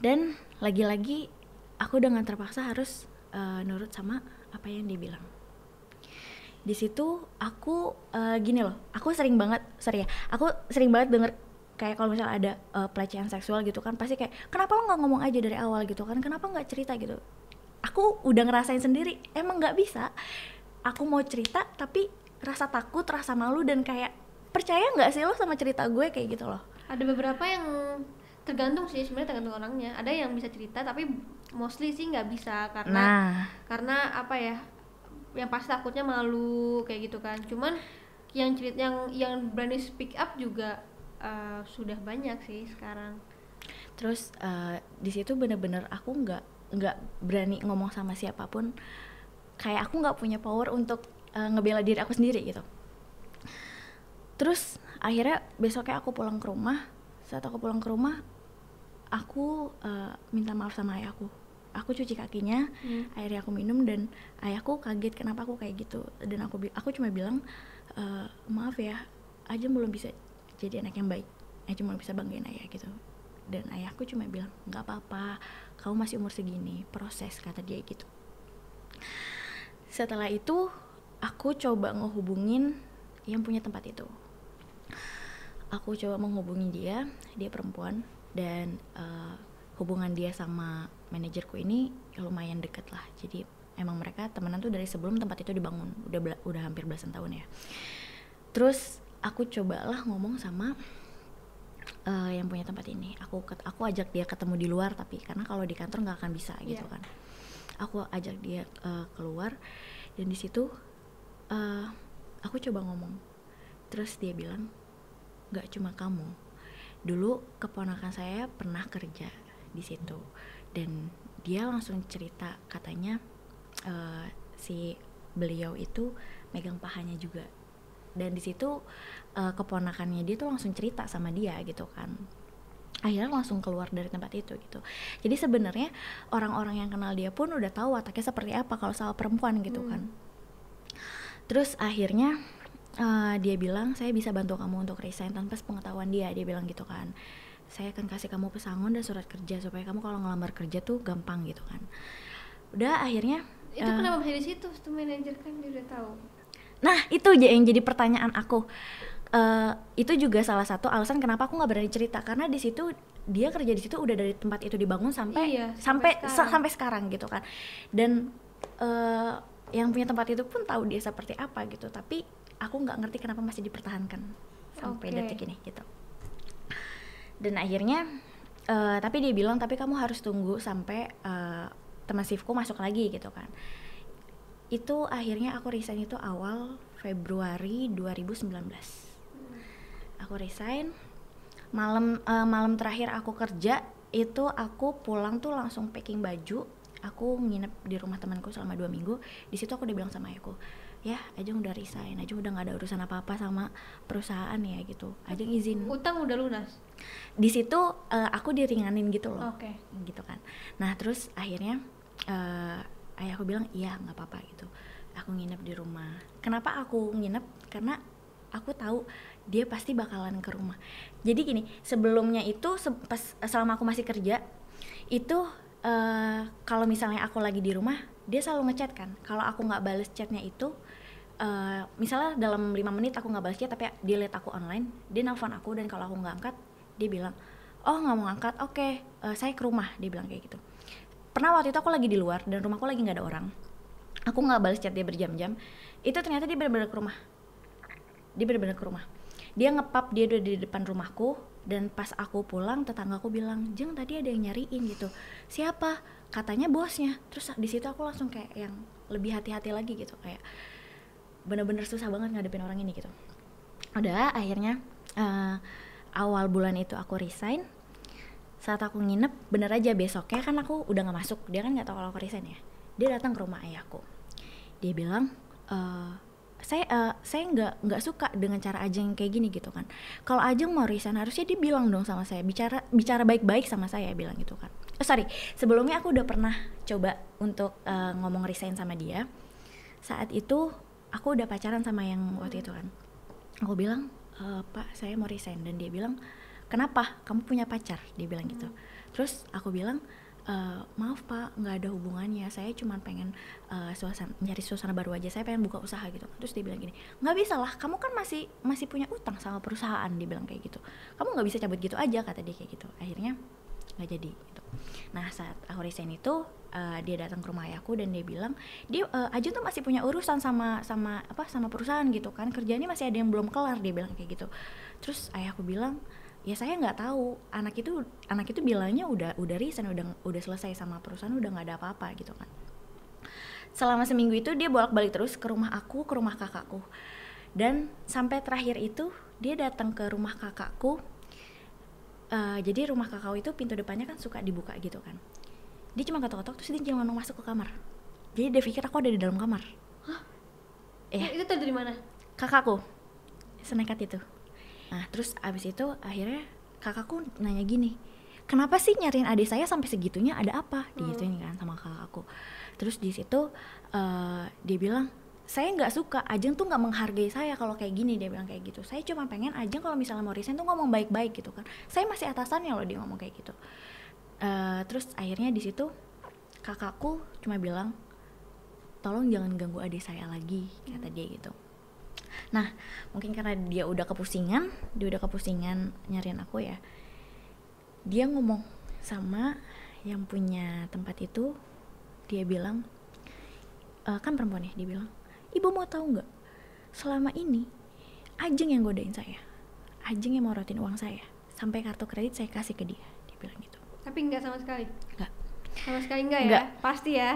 Dan lagi-lagi aku dengan terpaksa harus eh, nurut sama apa yang dia bilang. Di situ aku eh, gini loh, aku sering banget, sorry ya, aku sering banget denger kayak kalau misalnya ada eh, pelecehan seksual gitu kan pasti kayak kenapa lo nggak ngomong aja dari awal gitu kan kenapa nggak cerita gitu aku udah ngerasain sendiri emang nggak bisa aku mau cerita tapi rasa takut rasa malu dan kayak percaya nggak sih lo sama cerita gue kayak gitu loh Ada beberapa yang tergantung sih sebenarnya tergantung orangnya. Ada yang bisa cerita tapi mostly sih nggak bisa karena nah karena apa ya? Yang pasti takutnya malu kayak gitu kan. Cuman yang cerita yang yang berani speak up juga eh, sudah banyak sih sekarang. terus eh, di situ bener-bener aku nggak nggak berani ngomong sama siapa pun kayak aku nggak punya power untuk eh, ngebela diri aku sendiri gitu. Terus akhirnya besoknya aku pulang ke rumah. Saat aku pulang ke rumah aku eh, minta maaf sama ayahku aku. Cuci kakinya Hmm. akhirnya aku minum dan ayahku kaget kenapa aku kayak gitu. Dan aku aku cuma bilang "Eh, maaf ya aja belum bisa jadi anak yang baik. Aja belum bisa banggain ayah gitu. Dan ayahku cuma bilang nggak apa-apa kamu masih umur segini proses kata dia gitu setelah itu aku coba ngehubungin yang punya tempat itu. Aku coba menghubungi dia dia perempuan dan eh, hubungan dia sama manajerku ini lumayan deket lah. Jadi emang mereka temenan tuh dari sebelum tempat itu dibangun udah bela- udah hampir belasan tahun ya. Terus aku cobalah ngomong sama eh, yang punya tempat ini. Aku aku ajak dia ketemu di luar tapi karena kalau di kantor nggak akan bisa gitu Iya. kan aku ajak dia eh, keluar dan di situ eh, aku coba ngomong. Terus dia bilang nggak cuma kamu. Dulu keponakan saya pernah kerja di situ. Dan dia langsung cerita katanya eh, si beliau itu megang pahanya juga. Dan di situ eh, keponakannya dia tuh langsung cerita sama dia gitu kan akhirnya langsung keluar dari tempat itu gitu jadi sebenarnya orang-orang yang kenal dia pun udah tahu wataknya seperti apa kalau soal perempuan gitu Hmm. kan terus akhirnya eh, dia bilang saya bisa bantu kamu untuk resign tanpa sepengetahuan dia dia bilang gitu kan saya akan kasih kamu pesangon dan surat kerja supaya kamu kalau ngelamar kerja tuh gampang gitu kan udah akhirnya Itu eh, kenapa bisa di situ? Itu manajer kan dia udah tahu. Nah itu aja yang jadi pertanyaan aku. Eh, itu juga salah satu alasan kenapa aku nggak berani cerita karena di situ dia kerja di situ udah dari tempat itu dibangun sampai Iya, sampai sampai sa- sekarang. sampai sekarang gitu kan. Dan eh, yang punya tempat itu pun tahu dia seperti apa gitu. Tapi aku nggak ngerti kenapa masih dipertahankan sampai Oke. detik ini gitu. Dan akhirnya eh, tapi dia bilang tapi kamu harus tunggu sampai eh, teman shiftku masuk lagi gitu kan itu akhirnya aku resign itu awal Februari 2019 aku resign malam eh, malam terakhir aku kerja itu aku pulang tuh langsung packing baju. Aku nginep di rumah temanku selama dua minggu. Di situ aku udah bilang sama ayahku ya Ajeng udah resign. Ajeng udah nggak ada urusan apa apa sama perusahaan ya gitu. Ajeng izin. Utang udah lunas. di situ eh, aku diringanin gitu loh. Oke. gitu kan. Nah terus akhirnya eh ayahku bilang iya nggak apa-apa gitu. Aku nginep di rumah. Kenapa aku nginep? Karena aku tahu dia pasti bakalan ke rumah. Jadi gini sebelumnya itu se- pas selama aku masih kerja itu eh kalau misalnya aku lagi di rumah dia selalu ngechat kan. Kalau aku nggak bales chatnya itu eh, misalnya dalam lima menit aku nggak balas chat tapi dia lihat aku online dia nelfon aku dan kalau aku nggak angkat dia bilang oh nggak mau angkat oke eh, saya ke rumah dia bilang kayak gitu. Pernah waktu itu aku lagi di luar dan rumahku lagi nggak ada orang aku nggak balas chat dia berjam-jam itu ternyata dia benar-benar ke rumah. Dia benar-benar ke rumah dia ngepap dia udah di depan rumahku dan pas aku pulang tetanggaku bilang jeng tadi ada yang nyariin gitu. Siapa? Katanya bosnya. Terus di situ aku langsung kayak yang lebih hati-hati lagi gitu kayak bener-bener susah banget ngadepin orang ini gitu. Udah akhirnya eh, awal bulan itu aku resign saat aku nginep bener aja besoknya kan aku udah nggak masuk. Dia kan nggak tahu kalau aku resign ya. Dia datang ke rumah ayahku. Dia bilang "Eh, saya eh, saya nggak nggak suka dengan cara Ajeng kayak gini gitu kan. Kalau Ajeng mau resign harusnya dia bilang dong sama saya bicara bicara baik-baik sama saya bilang gitu kan. Oh, sorry sebelumnya aku udah pernah coba untuk eh, ngomong resign sama dia. Saat itu aku udah pacaran sama yang waktu itu kan. Aku bilang "Eh, pak saya mau resign. Dan dia bilang kenapa? Kamu punya pacar? Dia bilang gitu. Terus aku bilang "Eh, maaf pak nggak ada hubungannya. Saya cuma pengen eh, suasana nyari suasana baru aja. Saya pengen buka usaha gitu. Terus dia bilang gini nggak bisa lah kamu kan masih masih punya utang sama perusahaan dia bilang kayak gitu. Kamu nggak bisa cabut gitu aja kata dia kayak gitu. Akhirnya nggak jadi gitu. Nah saat aku resign itu eh, dia datang ke rumah ayahku dan dia bilang dia eh, Ajun tuh masih punya urusan sama sama apa sama perusahaan gitu kan. Kerjanya masih ada yang belum kelar dia bilang kayak gitu. Terus ayahku bilang ya saya nggak tahu. Anak itu anak itu bilangnya udah udah resign udah udah selesai sama perusahaan udah nggak ada apa-apa gitu kan. Selama seminggu itu dia bolak-balik terus ke rumah aku ke rumah kakakku. Dan sampai terakhir itu dia datang ke rumah kakakku. Eh, jadi rumah kakakku itu pintu depannya kan suka dibuka gitu kan. Dia cuma ketok-ketok terus dia cuma masuk ke kamar. Jadi dia pikir aku ada di dalam kamar. Iya. itu tadi dari mana? Kakakku. Senekat itu nah terus abis itu akhirnya kakakku nanya gini kenapa sih nyariin adik saya sampai segitunya? Ada apa? Digituin kan sama kakakku. Terus di situ eh, dia bilang saya nggak suka. Ajeng tuh nggak menghargai saya kalau kayak gini dia bilang kayak gitu. Saya cuma pengen Ajeng kalau misalnya mau resign tuh ngomong baik-baik gitu kan. Saya masih atasannya loh dia ngomong kayak gitu. Eh, terus akhirnya di situ kakakku cuma bilang tolong jangan ganggu adik saya lagi kata dia gitu nah mungkin karena dia udah kepusingan dia udah kepusingan nyariin aku ya dia ngomong sama yang punya tempat itu dia bilang "Eh, kan perempuan ya dia bilang ibu mau tahu nggak? Selama ini Ajeng yang godain saya Ajeng yang morotin uang saya sampai kartu kredit saya kasih ke dia dia bilang gitu. Tapi nggak sama sekali? Nggak. sama sekali nggak ya? Pasti ya?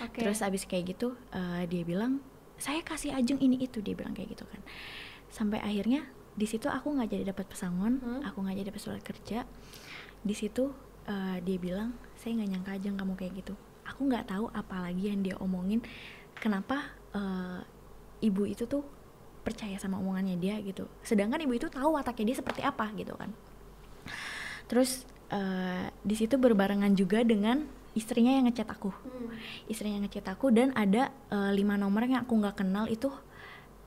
Oke. Terus abis kayak gitu eh, dia bilang saya kasih Ajeng ini itu dia bilang kayak gitu kan. Sampai akhirnya di situ aku nggak jadi dapat pesangon, Hmm. aku nggak jadi dapat surat kerja. Di situ eh, dia bilang saya nggak nyangka Ajeng kamu kayak gitu. Aku nggak tahu apalagi yang dia omongin. Kenapa eh, ibu itu tuh percaya sama omongannya dia gitu. Sedangkan ibu itu tahu wataknya dia seperti apa gitu kan. Terus eh, di situ berbarengan juga dengan istrinya yang ngechat aku. Hmm. istrinya ngechat aku dan ada eh, lima nomor yang aku nggak kenal itu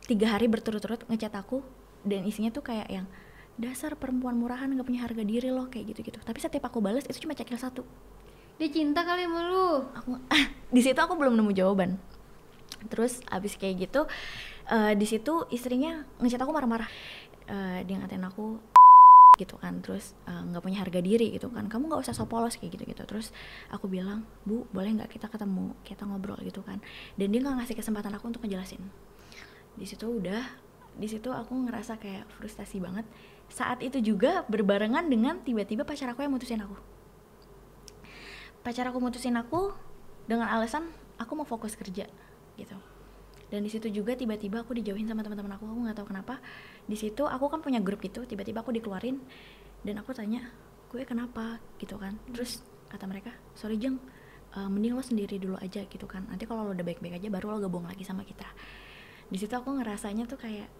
tiga hari berturut-turut ngechat aku dan isinya tuh kayak yang dasar perempuan murahan nggak punya harga diri loh kayak gitu-gitu. Tapi setiap aku balas itu cuma cekil satu. Dia cinta kali sama lu. Aku di situ aku belum nemu jawaban. Terus abis kayak gitu eh, di situ istrinya ngechat aku marah-marah. Eh, dia ngatain aku gitu kan. Terus eh, nggak punya harga diri gitu kan. Kamu nggak usah so polos kayak gitu gitu terus aku bilang bu boleh nggak kita ketemu? Kita ngobrol gitu kan. Dan dia nggak ngasih kesempatan aku untuk ngejelasin. Di situ udah di situ aku ngerasa kayak frustasi banget. Saat itu juga berbarengan dengan tiba-tiba pacar aku yang mutusin aku. Pacar aku mutusin aku dengan alasan aku mau fokus kerja gitu dan di situ juga tiba-tiba aku dijauhin sama teman-teman aku aku nggak tahu kenapa. Di situ aku kan punya grup itu tiba-tiba aku dikeluarin. Dan aku tanya gue kenapa? Gitu kan. Terus kata mereka sorry jeng eh, mending lo sendiri dulu aja gitu kan. Nanti kalau lo udah baik-baik aja baru lo gabung lagi sama kita. Di situ aku ngerasanya tuh kayak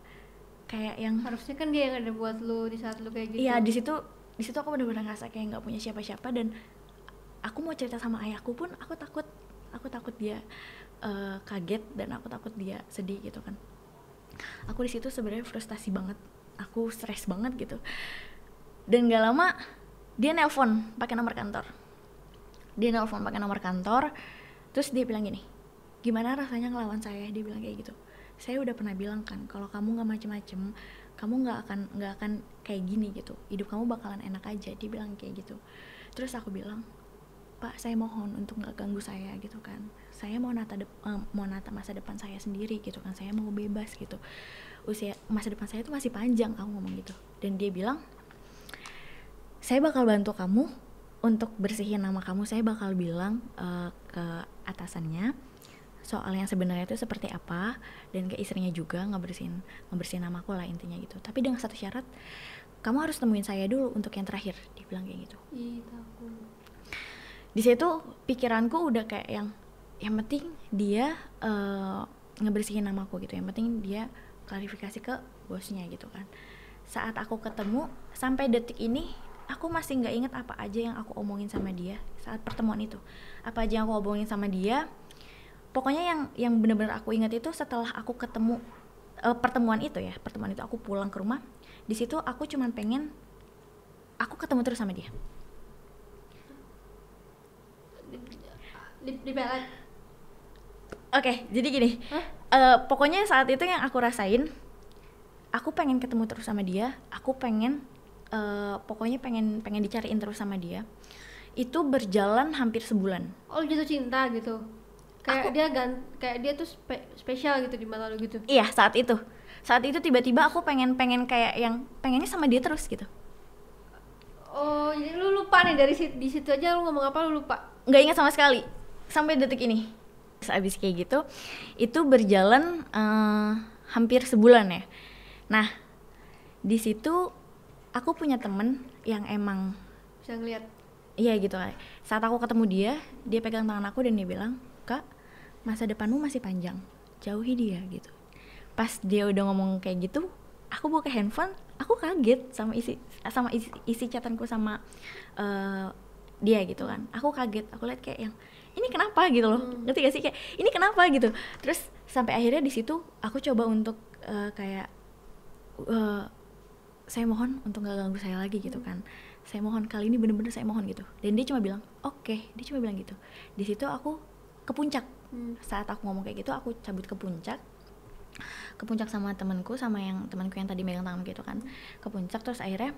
kayak yang harusnya kan dia yang ada buat lu di saat lu kayak gitu. Iya di situ di situ aku benar-benar ngerasa kayak nggak punya siapa-siapa. Dan aku mau cerita sama ayahku pun aku takut. Aku takut dia eh, kaget dan aku takut dia sedih gitu kan. Aku di situ sebenarnya frustasi banget. Aku stres banget gitu. Dan gak lama dia nelpon pakai nomor kantor. Dia nelpon pakai nomor kantor terus dia bilang gini gimana rasanya ngelawan saya? Dia bilang kayak gitu. Saya udah pernah bilang kan kalau kamu nggak macem-macem kamu nggak akan nggak akan kayak gini gitu. Hidup kamu bakalan enak aja dia bilang kayak gitu. Terus aku bilang pak saya mohon untuk nggak ganggu saya gitu kan saya mau nata dep- eh, mau nata masa depan saya sendiri gitu kan saya mau bebas gitu. Usia masa depan saya tuh masih panjang aku ngomong gitu. Dan dia bilang saya bakal bantu kamu untuk bersihin nama kamu. Saya bakal bilang eh, ke atasannya soal yang sebenarnya itu seperti apa dan ke istrinya juga ngebersihin ngebersihin namaku lah intinya gitu. Tapi dengan satu syarat kamu harus temuin saya dulu untuk yang terakhir dia bilang kayak gitu. Ih, takut. di situ pikiranku udah kayak yang yang penting dia eh, ngebersihin namaku gitu yang penting dia klarifikasi ke bosnya gitu kan saat aku ketemu sampai detik ini aku masih nggak inget apa aja yang aku omongin sama dia saat pertemuan itu apa aja yang aku omongin sama dia pokoknya yang yang bener-bener aku ingat itu setelah aku ketemu eh, pertemuan itu ya pertemuan itu aku pulang ke rumah di situ aku cuman pengen aku ketemu terus sama dia. Oke, jadi gini. Hah? eh, pokoknya saat itu yang aku rasain, aku pengen ketemu terus sama dia. Aku pengen, eh, pokoknya pengen pengen dicariin terus sama dia. Itu berjalan hampir sebulan. Oh jatuh cinta gitu. Kayak Aku- dia gan kayak dia tuh spe- spesial gitu di mata lu gitu. Iya, saat itu. Saat itu tiba-tiba aku pengen pengen kayak yang pengennya sama dia terus gitu. Oh, jadi lu lupa nih dari situ, di situ aja lu ngomong apa lu lupa. nggak ingat sama sekali sampai detik ini. Terus abis kayak gitu, itu berjalan eh, hampir sebulan ya. Nah, di situ aku punya temen yang emang Bisa ngeliat. Iya gitu kan. Saat aku ketemu dia, dia pegang tangan aku dan dia bilang, "Kak, masa depanmu masih panjang. Jauhi dia." gitu. Pas dia udah ngomong kayak gitu, aku buka handphone, aku kaget sama isi sama isi, isi chatanku sama eh, dia gitu kan. Aku kaget, aku lihat kayak yang ini kenapa? gitu loh. Hmm. Ngerti gak sih? Kayak ini kenapa? gitu. Terus sampai akhirnya di situ aku coba untuk eh, kayak eh, saya mohon untuk nggak ganggu saya lagi gitu kan. Saya mohon kali ini bener-bener saya mohon gitu. Dan dia cuma bilang oke dia cuma bilang gitu. Di situ aku ke puncak. Hmm. saat aku ngomong kayak gitu aku cabut ke puncak. Ke puncak sama temanku sama yang temanku yang tadi megang tangan gitu kan. Ke puncak terus akhirnya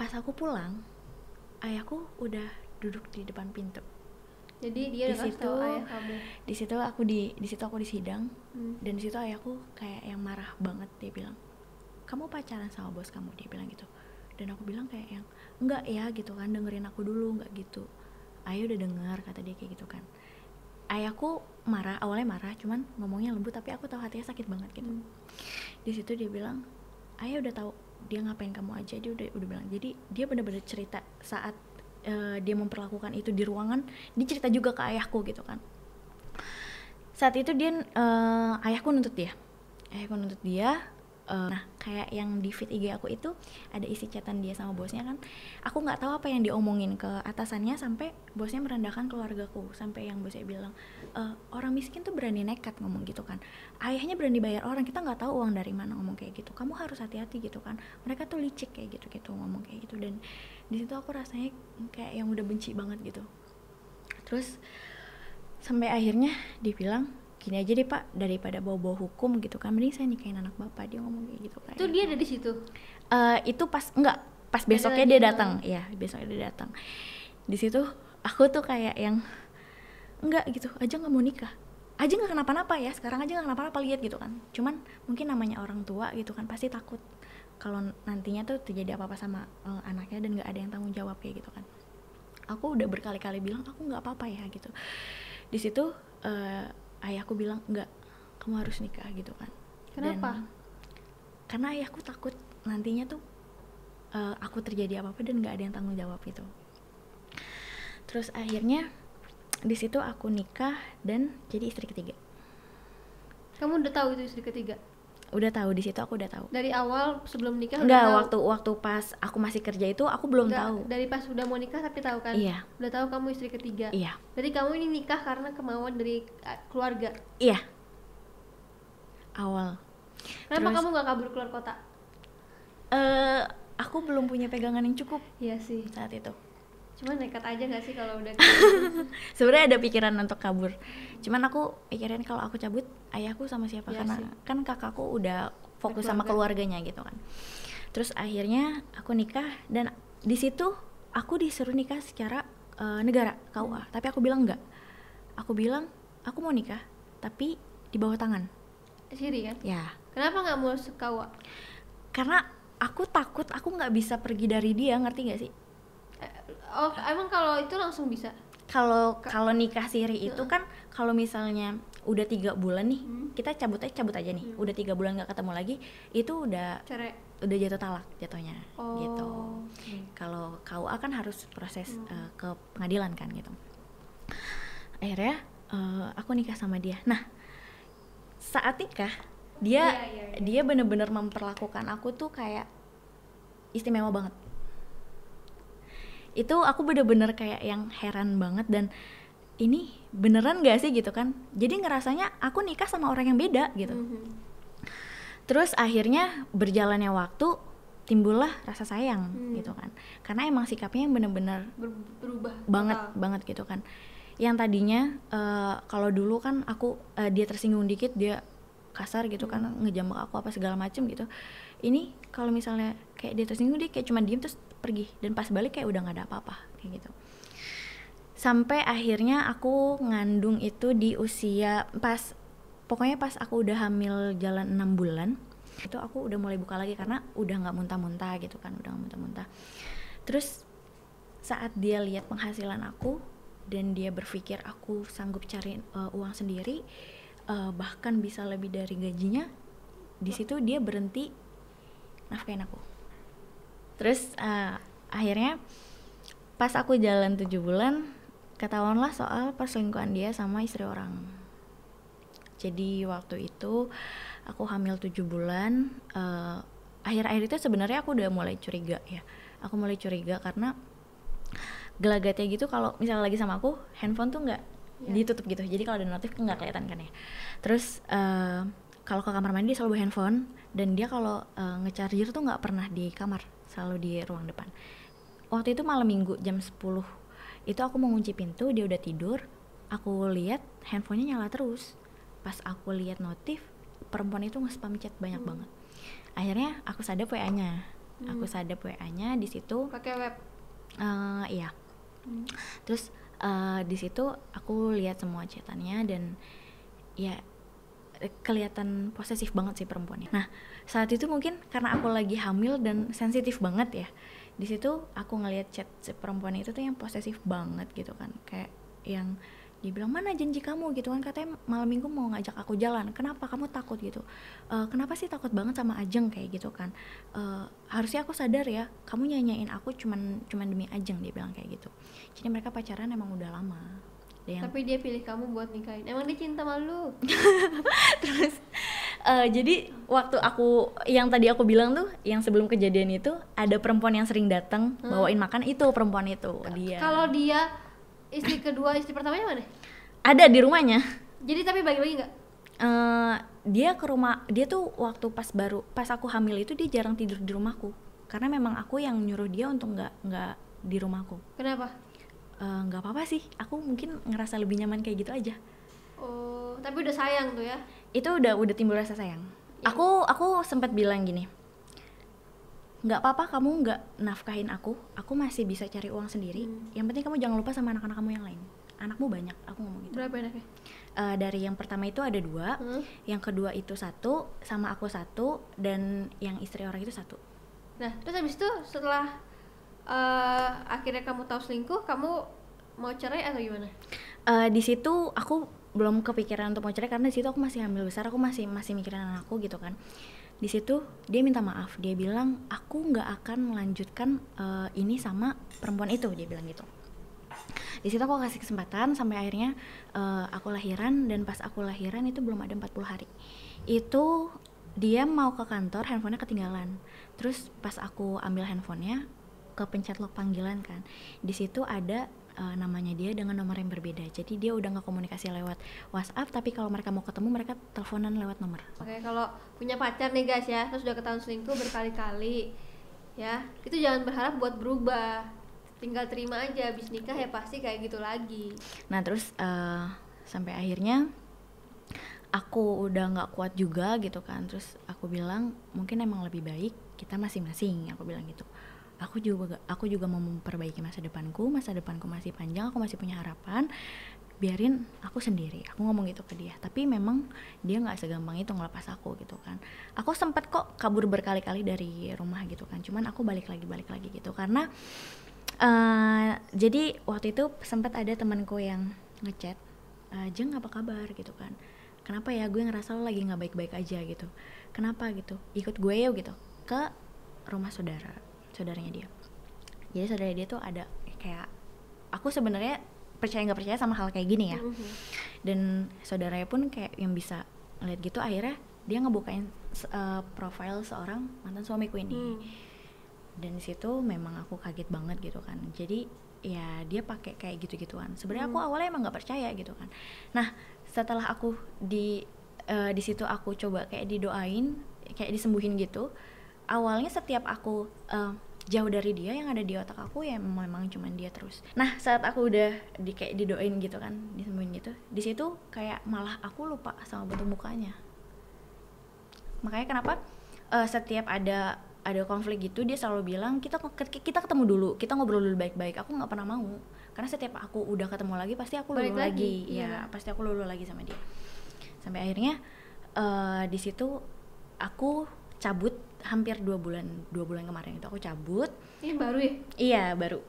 pas aku pulang ayahku udah duduk di depan pintu Jadi dia Di situ- ayah kamu. di situ aku di di situ aku disidang Hmm. dan di situ ayahku kayak yang marah banget dia bilang kamu pacaran sama bos kamu dia bilang gitu dan aku bilang kayak yang enggak ya gitu kan dengerin aku dulu enggak gitu ayah udah dengar kata dia kayak gitu kan ayahku marah awalnya marah cuman ngomongnya lembut tapi aku tahu hatinya sakit banget gitu Hmm. di situ dia bilang ayah udah tahu dia ngapain kamu aja dia udah udah bilang jadi dia benar-benar cerita saat eh, dia memperlakukan itu di ruangan dia cerita juga ke ayahku gitu kan. Saat itu dia eh, ayahku nuntut dia. Ayahku nuntut dia eh, nah kayak yang di feed IG aku itu ada isi chatan dia sama bosnya kan. Aku nggak tahu apa yang diomongin ke atasannya sampai bosnya merendahkan keluargaku. Sampai yang bosnya bilang "Eh, orang miskin tuh berani nekat ngomong gitu kan. Ayahnya berani bayar orang kita nggak tahu uang dari mana ngomong kayak gitu. Kamu harus hati-hati gitu kan. Mereka tuh licik kayak gitu gitu ngomong kayak gitu. Dan di situ aku rasanya kayak yang udah benci banget gitu. Terus sampai akhirnya dibilang gini aja deh pak daripada bawa-bawa hukum gitu kan. Mending saya nikahin anak bapak dia ngomong kayak gitu kayak Itu dia ada di situ. Eh, itu pas enggak pas besoknya dia oh. datang. Ya besoknya dia datang. Di situ aku tuh kayak yang enggak gitu aja nggak mau nikah. Aja nggak kenapa-napa ya sekarang aja nggak kenapa-napa lihat gitu kan. Cuman mungkin namanya orang tua gitu kan pasti takut kalau nantinya tuh terjadi apa-apa sama eh, anaknya dan nggak ada yang tanggung jawab kayak gitu kan. Aku udah berkali-kali bilang aku nggak apa-apa ya gitu. Di situ eh, ayahku bilang nggak kamu harus nikah gitu kan. Dan- Kenapa? karena ayahku takut nantinya tuh eh, aku terjadi apa apa dan nggak ada yang tanggung jawab gitu. Terus akhirnya di situ aku nikah dan jadi istri ketiga. Kamu udah tahu itu istri ketiga? Udah tahu di situ aku udah tahu Dari awal sebelum nikah Enggak, udah tahu? waktu waktu pas aku masih kerja itu aku belum Nggak, tahu Dari pas udah mau nikah tapi tahu kan? Iya. Udah tahu kamu istri ketiga. iya Berarti kamu ini nikah karena kemauan dari uh, keluarga. iya awal Kenapa Terus- kamu nggak kabur keluar kota? eh aku belum punya pegangan yang cukup Iya sih. saat itu Cuman nekat aja gak sih kalau udah gitu? sebenarnya ada pikiran untuk kabur. Cuman aku pikirin kalau aku cabut ayahku sama siapa? Iya karena sih. kan kakakku udah fokus sama keluarganya gitu kan. Terus akhirnya aku nikah dan di situ aku disuruh nikah secara eh, negara KUA tapi aku bilang enggak aku bilang aku mau nikah tapi di bawah tangan. Siri kan? ya. Kenapa nggak mau sekawa? karena aku takut aku nggak bisa pergi dari dia ngerti gak sih Oh, emang kalau itu langsung bisa? kalau kalau nikah siri itu kan kalau misalnya udah tiga bulan nih Hmm. kita cabut aja cabut aja nih udah tiga bulan nggak ketemu lagi itu udah Cerai? udah jatuh talak jatuhnya Oh. gitu kalau KUA kan harus proses eh, ke pengadilan kan gitu akhirnya eh, aku nikah sama dia nah saat nikah dia Iya, iya, iya. dia bener-bener memperlakukan aku tuh kayak istimewa banget itu aku bener-bener kayak yang heran banget dan ini beneran gak sih gitu kan jadi ngerasanya aku nikah sama orang yang beda gitu Mhm. Terus akhirnya berjalannya waktu timbullah rasa sayang Hmm. gitu kan. Karena emang sikapnya yang bener-bener Ber- berubah banget total. banget gitu kan. Yang tadinya eh, kalau dulu kan aku eh, dia tersinggung dikit dia kasar gitu kan Hmm. ngejambak aku apa segala macem gitu. Ini kalau misalnya kayak dia tersinggung dia kayak cuma diem terus pergi. Dan pas balik kayak udah nggak ada apa-apa kayak gitu. Sampai akhirnya aku ngandung itu di usia pas pokoknya pas aku udah hamil jalan enam bulan itu aku udah mulai buka lagi karena udah nggak muntah-muntah gitu kan udah nggak muntah-muntah. Terus saat dia lihat penghasilan aku dan dia berpikir aku sanggup cari uh, uang sendiri uh, bahkan bisa lebih dari gajinya di situ dia berhenti nafkain aku terus uh, akhirnya pas aku jalan tujuh bulan ketahuanlah soal perselingkuhan dia sama istri orang. Jadi waktu itu aku hamil tujuh bulan eh, akhir-akhir itu sebenarnya aku udah mulai curiga ya. Aku mulai curiga karena gelagatnya gitu kalau misalnya lagi sama aku handphone tuh nggak Iya. ditutup gitu. Jadi kalau ada notif nggak kelihatan kan ya. Terus eh, kalau ke kamar mandi selalu bawa handphone dan dia kalau eh, ngecharger tuh nggak pernah di kamar selalu di ruang depan. Waktu itu malam minggu jam 10 itu aku mau ngunci pintu dia udah tidur. Aku lihat handphonenya nyala terus. Pas aku lihat notif perempuan itu nge-spam chat banyak banget. Akhirnya aku sadap wa nya aku sadap wa nya di situ pakai web? Eh, iya. Hmm. terus eh, di situ aku lihat semua chatannya dan ya kelihatan posesif banget sih perempuannya. Nah saat itu mungkin karena aku lagi hamil dan sensitif banget ya, di situ aku ngelihat chat si perempuan itu tuh yang posesif banget gitu kan, kayak yang dia bilang mana janji kamu? gitu kan. Katanya malam minggu mau ngajak aku jalan. Kenapa kamu takut? gitu. "Eh, kenapa sih takut banget sama Ajeng? kayak gitu kan. "Eh, harusnya aku sadar ya kamu nyanyain aku cuman cuman demi Ajeng dia bilang kayak gitu. Jadi mereka pacaran emang udah lama yang tapi dia pilih kamu buat nikahin. Emang dia cinta sama lu? Terus eh, jadi waktu aku yang tadi aku bilang tuh yang sebelum kejadian itu ada perempuan yang sering datang bawain makan. Itu perempuan itu dia. kalau dia istri kedua istri pertamanya mana? Ada di rumahnya. Jadi tapi bagi-bagi nggak? Eh, dia ke rumah dia tuh waktu pas baru pas aku hamil itu dia jarang tidur di rumahku. Karena memang aku yang nyuruh dia untuk nggak nggak di rumahku. Kenapa Eh, nggak apa-apa sih. Aku mungkin ngerasa lebih nyaman kayak gitu aja. Oh tapi udah sayang tuh ya? Itu udah udah timbul rasa sayang. Aku aku sempat bilang gini nggak apa-apa kamu nggak nafkahin aku. Aku masih bisa cari uang sendiri. Hmm. yang penting kamu jangan lupa sama anak-anak kamu yang lain. Anakmu banyak aku ngomong gitu. Berapa enaknya Eh, dari yang pertama itu ada dua. Hmm. yang kedua itu satu sama aku satu dan yang istri orang itu satu. Nah terus habis itu setelah eh, akhirnya kamu tahu selingkuh kamu mau cerai atau gimana? Eh, di situ aku belum kepikiran untuk mau cerai karena di situ aku masih hamil besar aku masih masih mikirin anakku gitu kan. Di situ dia minta maaf dia bilang aku nggak akan melanjutkan eh, ini sama perempuan itu dia bilang gitu. Di situ aku kasih kesempatan sampai akhirnya eh, aku lahiran dan pas aku lahiran itu belum ada 40 hari. Itu dia mau ke kantor handphonenya ketinggalan. Terus pas aku ambil handphonenya ke pencet lock panggilan kan. Di situ ada eh, namanya dia dengan nomor yang berbeda. Jadi dia udah nggak komunikasi lewat WhatsApp tapi kalau mereka mau ketemu mereka teleponan lewat nomor. Oke kalau punya pacar nih guys ya. Terus udah ketahuan selingkuh berkali-kali ya. Itu jangan berharap buat berubah. Tinggal terima aja. Abis nikah ya pasti kayak gitu lagi. Nah terus eh, sampai akhirnya aku udah nggak kuat juga gitu kan. Terus aku bilang mungkin emang lebih baik kita masing-masing. Aku bilang gitu aku juga aku juga mau memperbaiki masa depanku masa depanku masih panjang aku masih punya harapan. Biarin aku sendiri aku ngomong gitu ke dia. Tapi memang dia nggak segampang itu ngelepas aku gitu kan. Aku sempat kok kabur berkali-kali dari rumah gitu kan. Cuman aku balik lagi balik lagi gitu. Karena eh jadi waktu itu sempat ada temanku yang ngechat "Eh, jeng apa kabar? gitu kan. Kenapa ya? Gue ngerasa lo lagi nggak baik-baik aja gitu. Kenapa? gitu. Ikut gue ya gitu. Ke rumah saudara saudaranya dia jadi saudara dia tuh ada kayak aku sebenarnya percaya nggak percaya sama hal kayak gini ya Mhm. dan saudaranya pun kayak yang bisa ngeliat gitu akhirnya dia ngebukain se- eh, profil seorang mantan suamiku ini Hmm. dan di situ memang aku kaget banget gitu kan jadi ya dia pakai kayak gitu-gituan sebenarnya aku Hmm. awalnya emang nggak percaya gitu kan nah setelah aku di eh, di situ aku coba kayak didoain kayak disembuhin gitu awalnya setiap aku eh, jauh dari dia yang ada di otak aku ya memang cuman dia terus. Nah saat aku udah di kayak didoain gitu kan disembuhin gitu di situ kayak malah aku lupa sama bentuk mukanya. Makanya kenapa eh, setiap ada ada konflik gitu dia selalu bilang kita kita ketemu dulu kita ngobrol dulu baik-baik. Aku nggak pernah mau karena setiap aku udah ketemu lagi pasti aku Balik lulu lagi, lagi, ya iya. pasti aku lulu lagi sama dia. Sampai akhirnya eh, di situ aku cabut hampir dua bulan dua bulan kemarin itu aku cabut. Ini baru ya? Iya baru.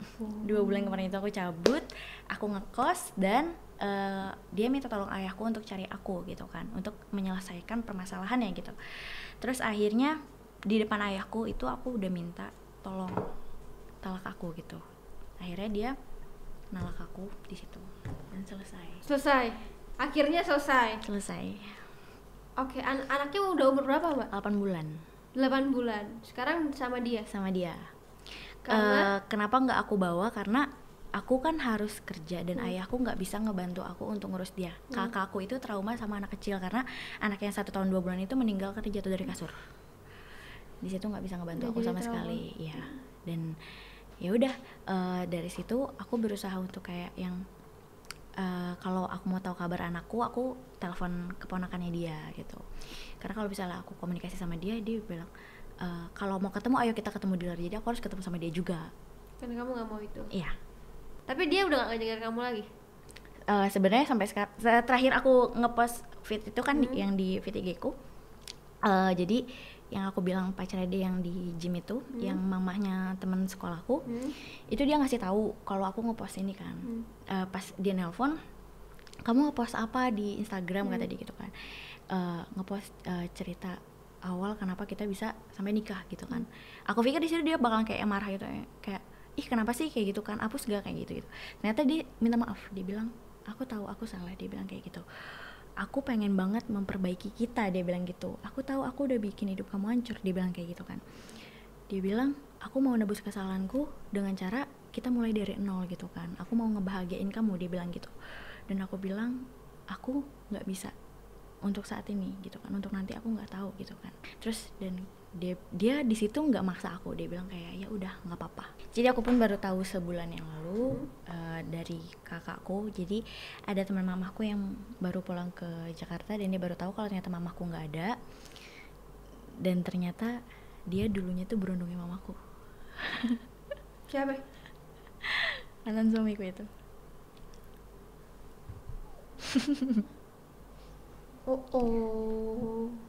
Dua bulan kemarin itu aku cabut aku ngekos dan eh, dia minta tolong ayahku untuk cari aku gitu kan untuk menyelesaikan permasalahannya gitu. Terus akhirnya di depan ayahku itu aku udah minta tolong talak aku gitu. Akhirnya dia nalak aku di situ dan selesai. Selesai. Akhirnya selesai. Selesai. Oke an- anaknya udah umur berapa mbak? 8 bulan 8 bulan. Sekarang sama dia? Sama dia. Karena? Eh, kenapa nggak aku bawa? Karena aku kan harus kerja dan ayahku nggak bisa ngebantu aku untuk ngurus dia. Kakak aku itu trauma sama anak kecil karena anak yang satu tahun dua bulan itu meninggal karena jatuh dari kasur. Di situ nggak bisa ngebantu Udah aku jadi sama trauma. sekali ya dan ya udah eh, dari situ aku berusaha untuk kayak yang eh, kalau aku mau tahu kabar anakku aku telepon keponakannya dia gitu. Karena kalau misalnya aku komunikasi sama dia dia bilang "Eh, kalau mau ketemu ayo kita ketemu di luar. Jadi aku harus ketemu sama dia juga. Karena kamu nggak mau itu? Iya. Tapi dia udah gak ngajarin kamu lagi? Eh, sebenarnya sampai sekarang terakhir aku ngepost feed itu kan di- Hmm. yang di IG ku. Eh, jadi yang aku bilang pacarnya dia yang di gym itu Hmm. yang mamahnya teman sekolahku Hmm. itu dia ngasih tahu kalau aku ngepost ini kan Hmm. Eh, pas dia nelpon kamu ngepost apa di Instagram kata Hmm. dia gitu kan Eh, ngepost eh, cerita awal kenapa kita bisa sampai nikah gitu kan aku pikir di situ dia bakalan kayak marah gitu ya. kayak ih kenapa sih kayak gitu kan hapus gak kayak gitu gitu ternyata dia minta maaf dia bilang aku tahu aku salah dia bilang kayak gitu aku pengen banget memperbaiki kita dia bilang gitu. Aku tahu aku udah bikin hidup kamu hancur dia bilang kayak gitu kan. Dia bilang aku mau nebus kesalahanku dengan cara kita mulai dari nol gitu kan. Aku mau ngebahagiain kamu dia bilang gitu. Dan aku bilang aku nggak bisa untuk saat ini gitu kan. Untuk nanti aku nggak tahu gitu kan. Terus dan dia dia di situ nggak maksa aku. Dia bilang kayak ya udah nggak apa-apa. Jadi aku pun baru tahu sebulan yang lalu eh, dari kakakku. Jadi ada teman mamaku yang baru pulang ke Jakarta dan dia baru tahu kalau ternyata mamaku nggak ada. Dan ternyata dia dulunya tuh berundungnya mamaku. Siapa? Mantan suamiku itu. Oh oh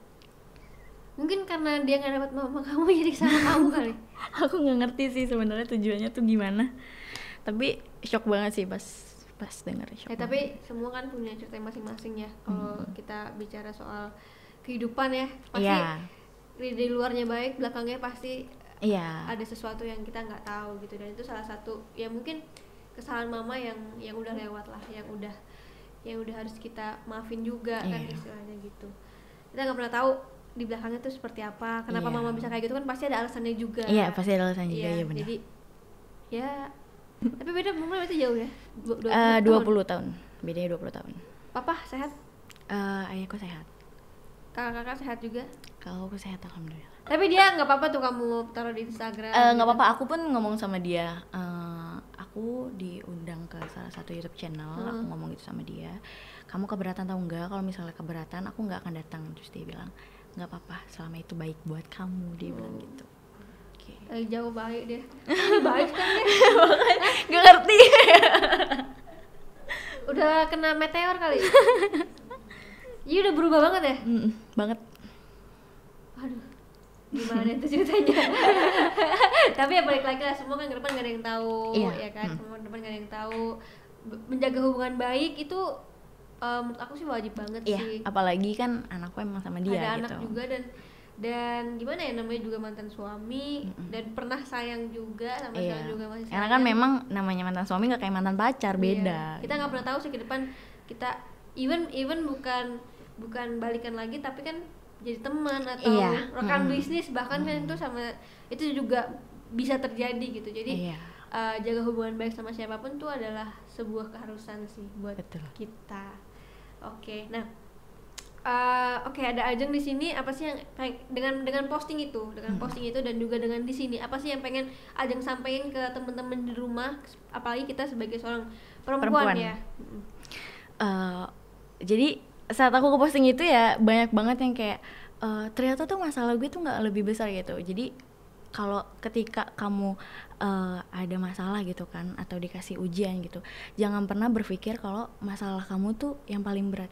mungkin karena dia nggak dapat mama kamu jadi sama kamu kali. Aku nggak ngerti sih sebenarnya tujuannya tuh gimana. Tapi shock banget sih pas pas denger shock ya banget. tapi semua kan punya cerita masing-masing ya. Kalau kita bicara soal kehidupan ya pasti iya. di, di luarnya baik belakangnya pasti iya. ada sesuatu yang kita nggak tahu gitu. Dan itu salah satu ya mungkin kesalahan mama yang yang udah lewat lah yang udah yang udah harus kita maafin juga kan Iya. istilahnya gitu. Kita nggak pernah tahu di belakangnya tuh seperti apa kenapa Iya. mama bisa kayak gitu kan pasti ada alasannya juga. Iya pasti ada alasan juga Iya, ya benar. jadi ya tapi beda umurnya berarti jauh ya? Dua- dua Eh, puluh 20 tahun. tahun bedanya 20 tahun. Papa sehat? Eh, ayahku sehat. Kakak-kakak sehat juga? Kalau aku sehat alhamdulillah. Tapi dia nggak apa-apa tuh kamu taruh di Instagram Eh, nggak gitu. apa-apa aku pun ngomong sama dia. Eh, salah satu YouTube channel Hmm. aku ngomong gitu sama dia. Kamu keberatan atau enggak? Kalau misalnya keberatan aku nggak akan datang terus dia bilang nggak apa-apa selama itu baik buat kamu dia bilang Oh. gitu Oke. Lagi jauh baik deh. Baik kan nggak ngerti Udah kena meteor kali. Iya udah berubah banget ya. Mm, banget Aduh. Gimana itu ceritanya? Tapi ya balik lagi lah semua kan ke depan gak ada yang tahu Iya. ya kan. Hmm. Semua depan gak ada yang tahu. Menjaga hubungan baik itu eh, menurut aku sih wajib banget Iya, sih. apalagi kan anakku emang sama dia ada gitu. anak juga dan dan gimana ya namanya juga mantan suami Mm-mm. dan pernah sayang juga sama Iya. juga masih Karena sayang. kan memang namanya mantan suami nggak kayak mantan pacar, Iya. beda. kita nggak pernah tahu sih ke depan kita even even bukan bukan balikan lagi tapi kan jadi teman atau Iya. rekan Mm-mm. bisnis bahkan kan itu sama itu juga bisa terjadi gitu jadi Iya, eh, jaga hubungan baik sama siapa pun tuh adalah sebuah keharusan sih buat betul. kita oke nah eh, oke ada ajeng di sini apa sih yang dengan dengan posting itu dengan Hmm. posting itu dan juga dengan di sini apa sih yang pengen ajeng sampaikan ke teman-teman di rumah apalagi kita sebagai seorang perempuan, Perempuan. ya. Eh, jadi saat aku ke posting itu ya banyak banget yang kayak eh, ternyata tuh masalah gue tuh nggak lebih besar gitu. Jadi kalau ketika kamu eh, ada masalah gitu kan atau dikasih ujian gitu, jangan pernah berpikir kalau masalah kamu tuh yang paling berat.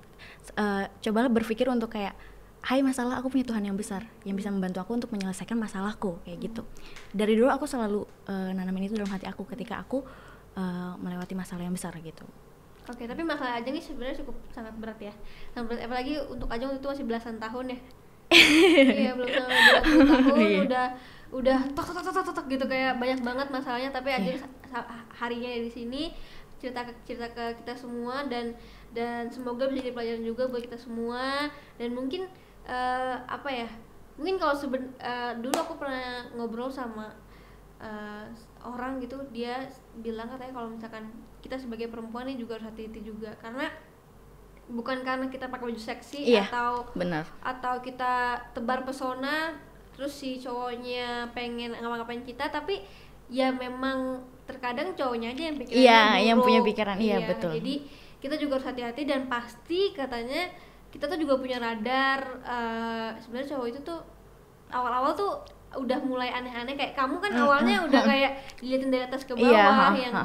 Eh, cobalah berpikir untuk kayak Hai masalah aku punya Tuhan yang besar yang bisa membantu aku untuk menyelesaikan masalahku kayak gitu. Dari dulu aku selalu eh, nanamin itu dalam hati aku ketika aku eh, melewati masalah yang besar gitu. Oke, tapi masalah Ajeng ini sebenarnya cukup sangat berat ya. Sangat berat, apalagi untuk Ajeng itu masih belasan tahun ya. iya, belum sampai 20 tahun Iya. udah udah tok tok tok tok tok, gitu kayak banyak banget masalahnya tapi sa- sa- harinya di sini cerita ke cerita ke kita semua dan dan semoga bisa jadi pelajaran juga buat kita semua dan mungkin eh, apa ya? Mungkin kalau seben eh, dulu aku pernah ngobrol sama eh, orang gitu dia bilang katanya kalau misalkan kita sebagai perempuan ini juga harus hati-hati juga karena bukan karena kita pakai baju seksi Iya. atau Benar. atau kita tebar pesona terus si cowoknya pengen ngapa-ngapain kita tapi ya memang terkadang cowoknya aja yang pikirannya Iya, yang punya pikiran, iya, betul. jadi kita juga harus hati-hati dan pasti katanya kita tuh juga punya radar eh, sebenarnya cowok itu tuh awal-awal tuh udah mulai aneh-aneh kayak kamu kan Mm, awalnya mm, udah mm. kayak dilihatin dari atas ke bawah Iya, ha, yang ha.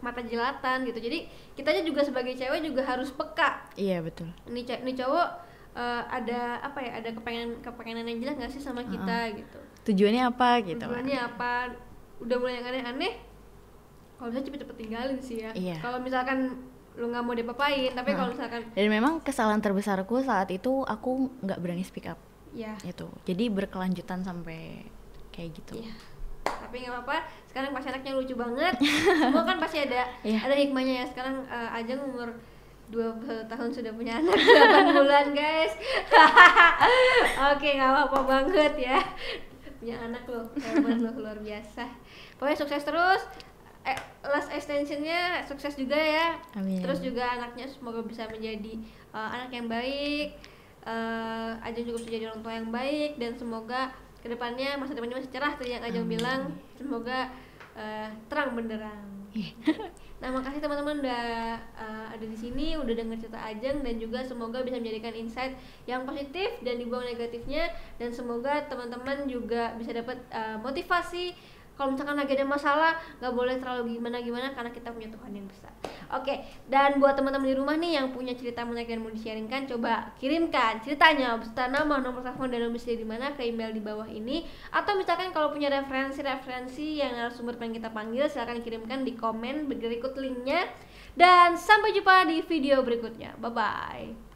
mata jelatan gitu jadi kitanya juga sebagai cewek juga harus peka Iya betul. nih ce- nih cowok eh, ada apa ya ada kepengen kepengenan yang jelas nggak sih sama kita gitu Tujuannya apa gitu? kan? tujuannya apa udah mulai yang aneh-aneh kalau bisa cepet-cepet tinggalin sih ya Iya. kalau misalkan lu nggak mau dipapain tapi kalau Heeh. misalkan Dan memang kesalahan terbesarku saat itu aku nggak berani speak up ya itu. Jadi berkelanjutan sampai kayak gitu. Iya. tapi nggak apa-apa sekarang pasti anaknya lucu banget semua kan pasti ada Iya. ada hikmahnya ya sekarang eh, Ajeng umur 21 tahun sudah punya anak 8 bulan guys. Oke nggak apa-apa banget ya. Punya anak loh hebat loh luar biasa. Pokoknya sukses terus. Eh, last extensionnya sukses juga ya. Amin. terus juga anaknya semoga bisa menjadi eh, anak yang baik. Eh Ajeng juga bisa jadi orang tua yang baik dan semoga ke depannya masa depannya masih cerah tadi yang Ajeng bilang. Semoga eh, terang benderang nah makasih teman-teman udah eh, ada di sini udah denger cerita Ajeng dan juga semoga bisa menjadikan insight yang positif dan dibuang negatifnya dan semoga teman-teman juga bisa dapat eh, motivasi kalau misalkan lagi ada masalah nggak boleh terlalu gimana gimana karena kita punya Tuhan yang besar. Oke dan buat teman-teman di rumah nih yang punya cerita menarik dan mau di-sharingkan coba kirimkan ceritanya. Beserta nama nomor telepon dan domisili di mana ke email di bawah ini. Atau misalkan kalau punya referensi-referensi yang narasumber pengen kita panggil silahkan kirimkan di komen berikut linknya. Dan sampai jumpa di video berikutnya. Bye bye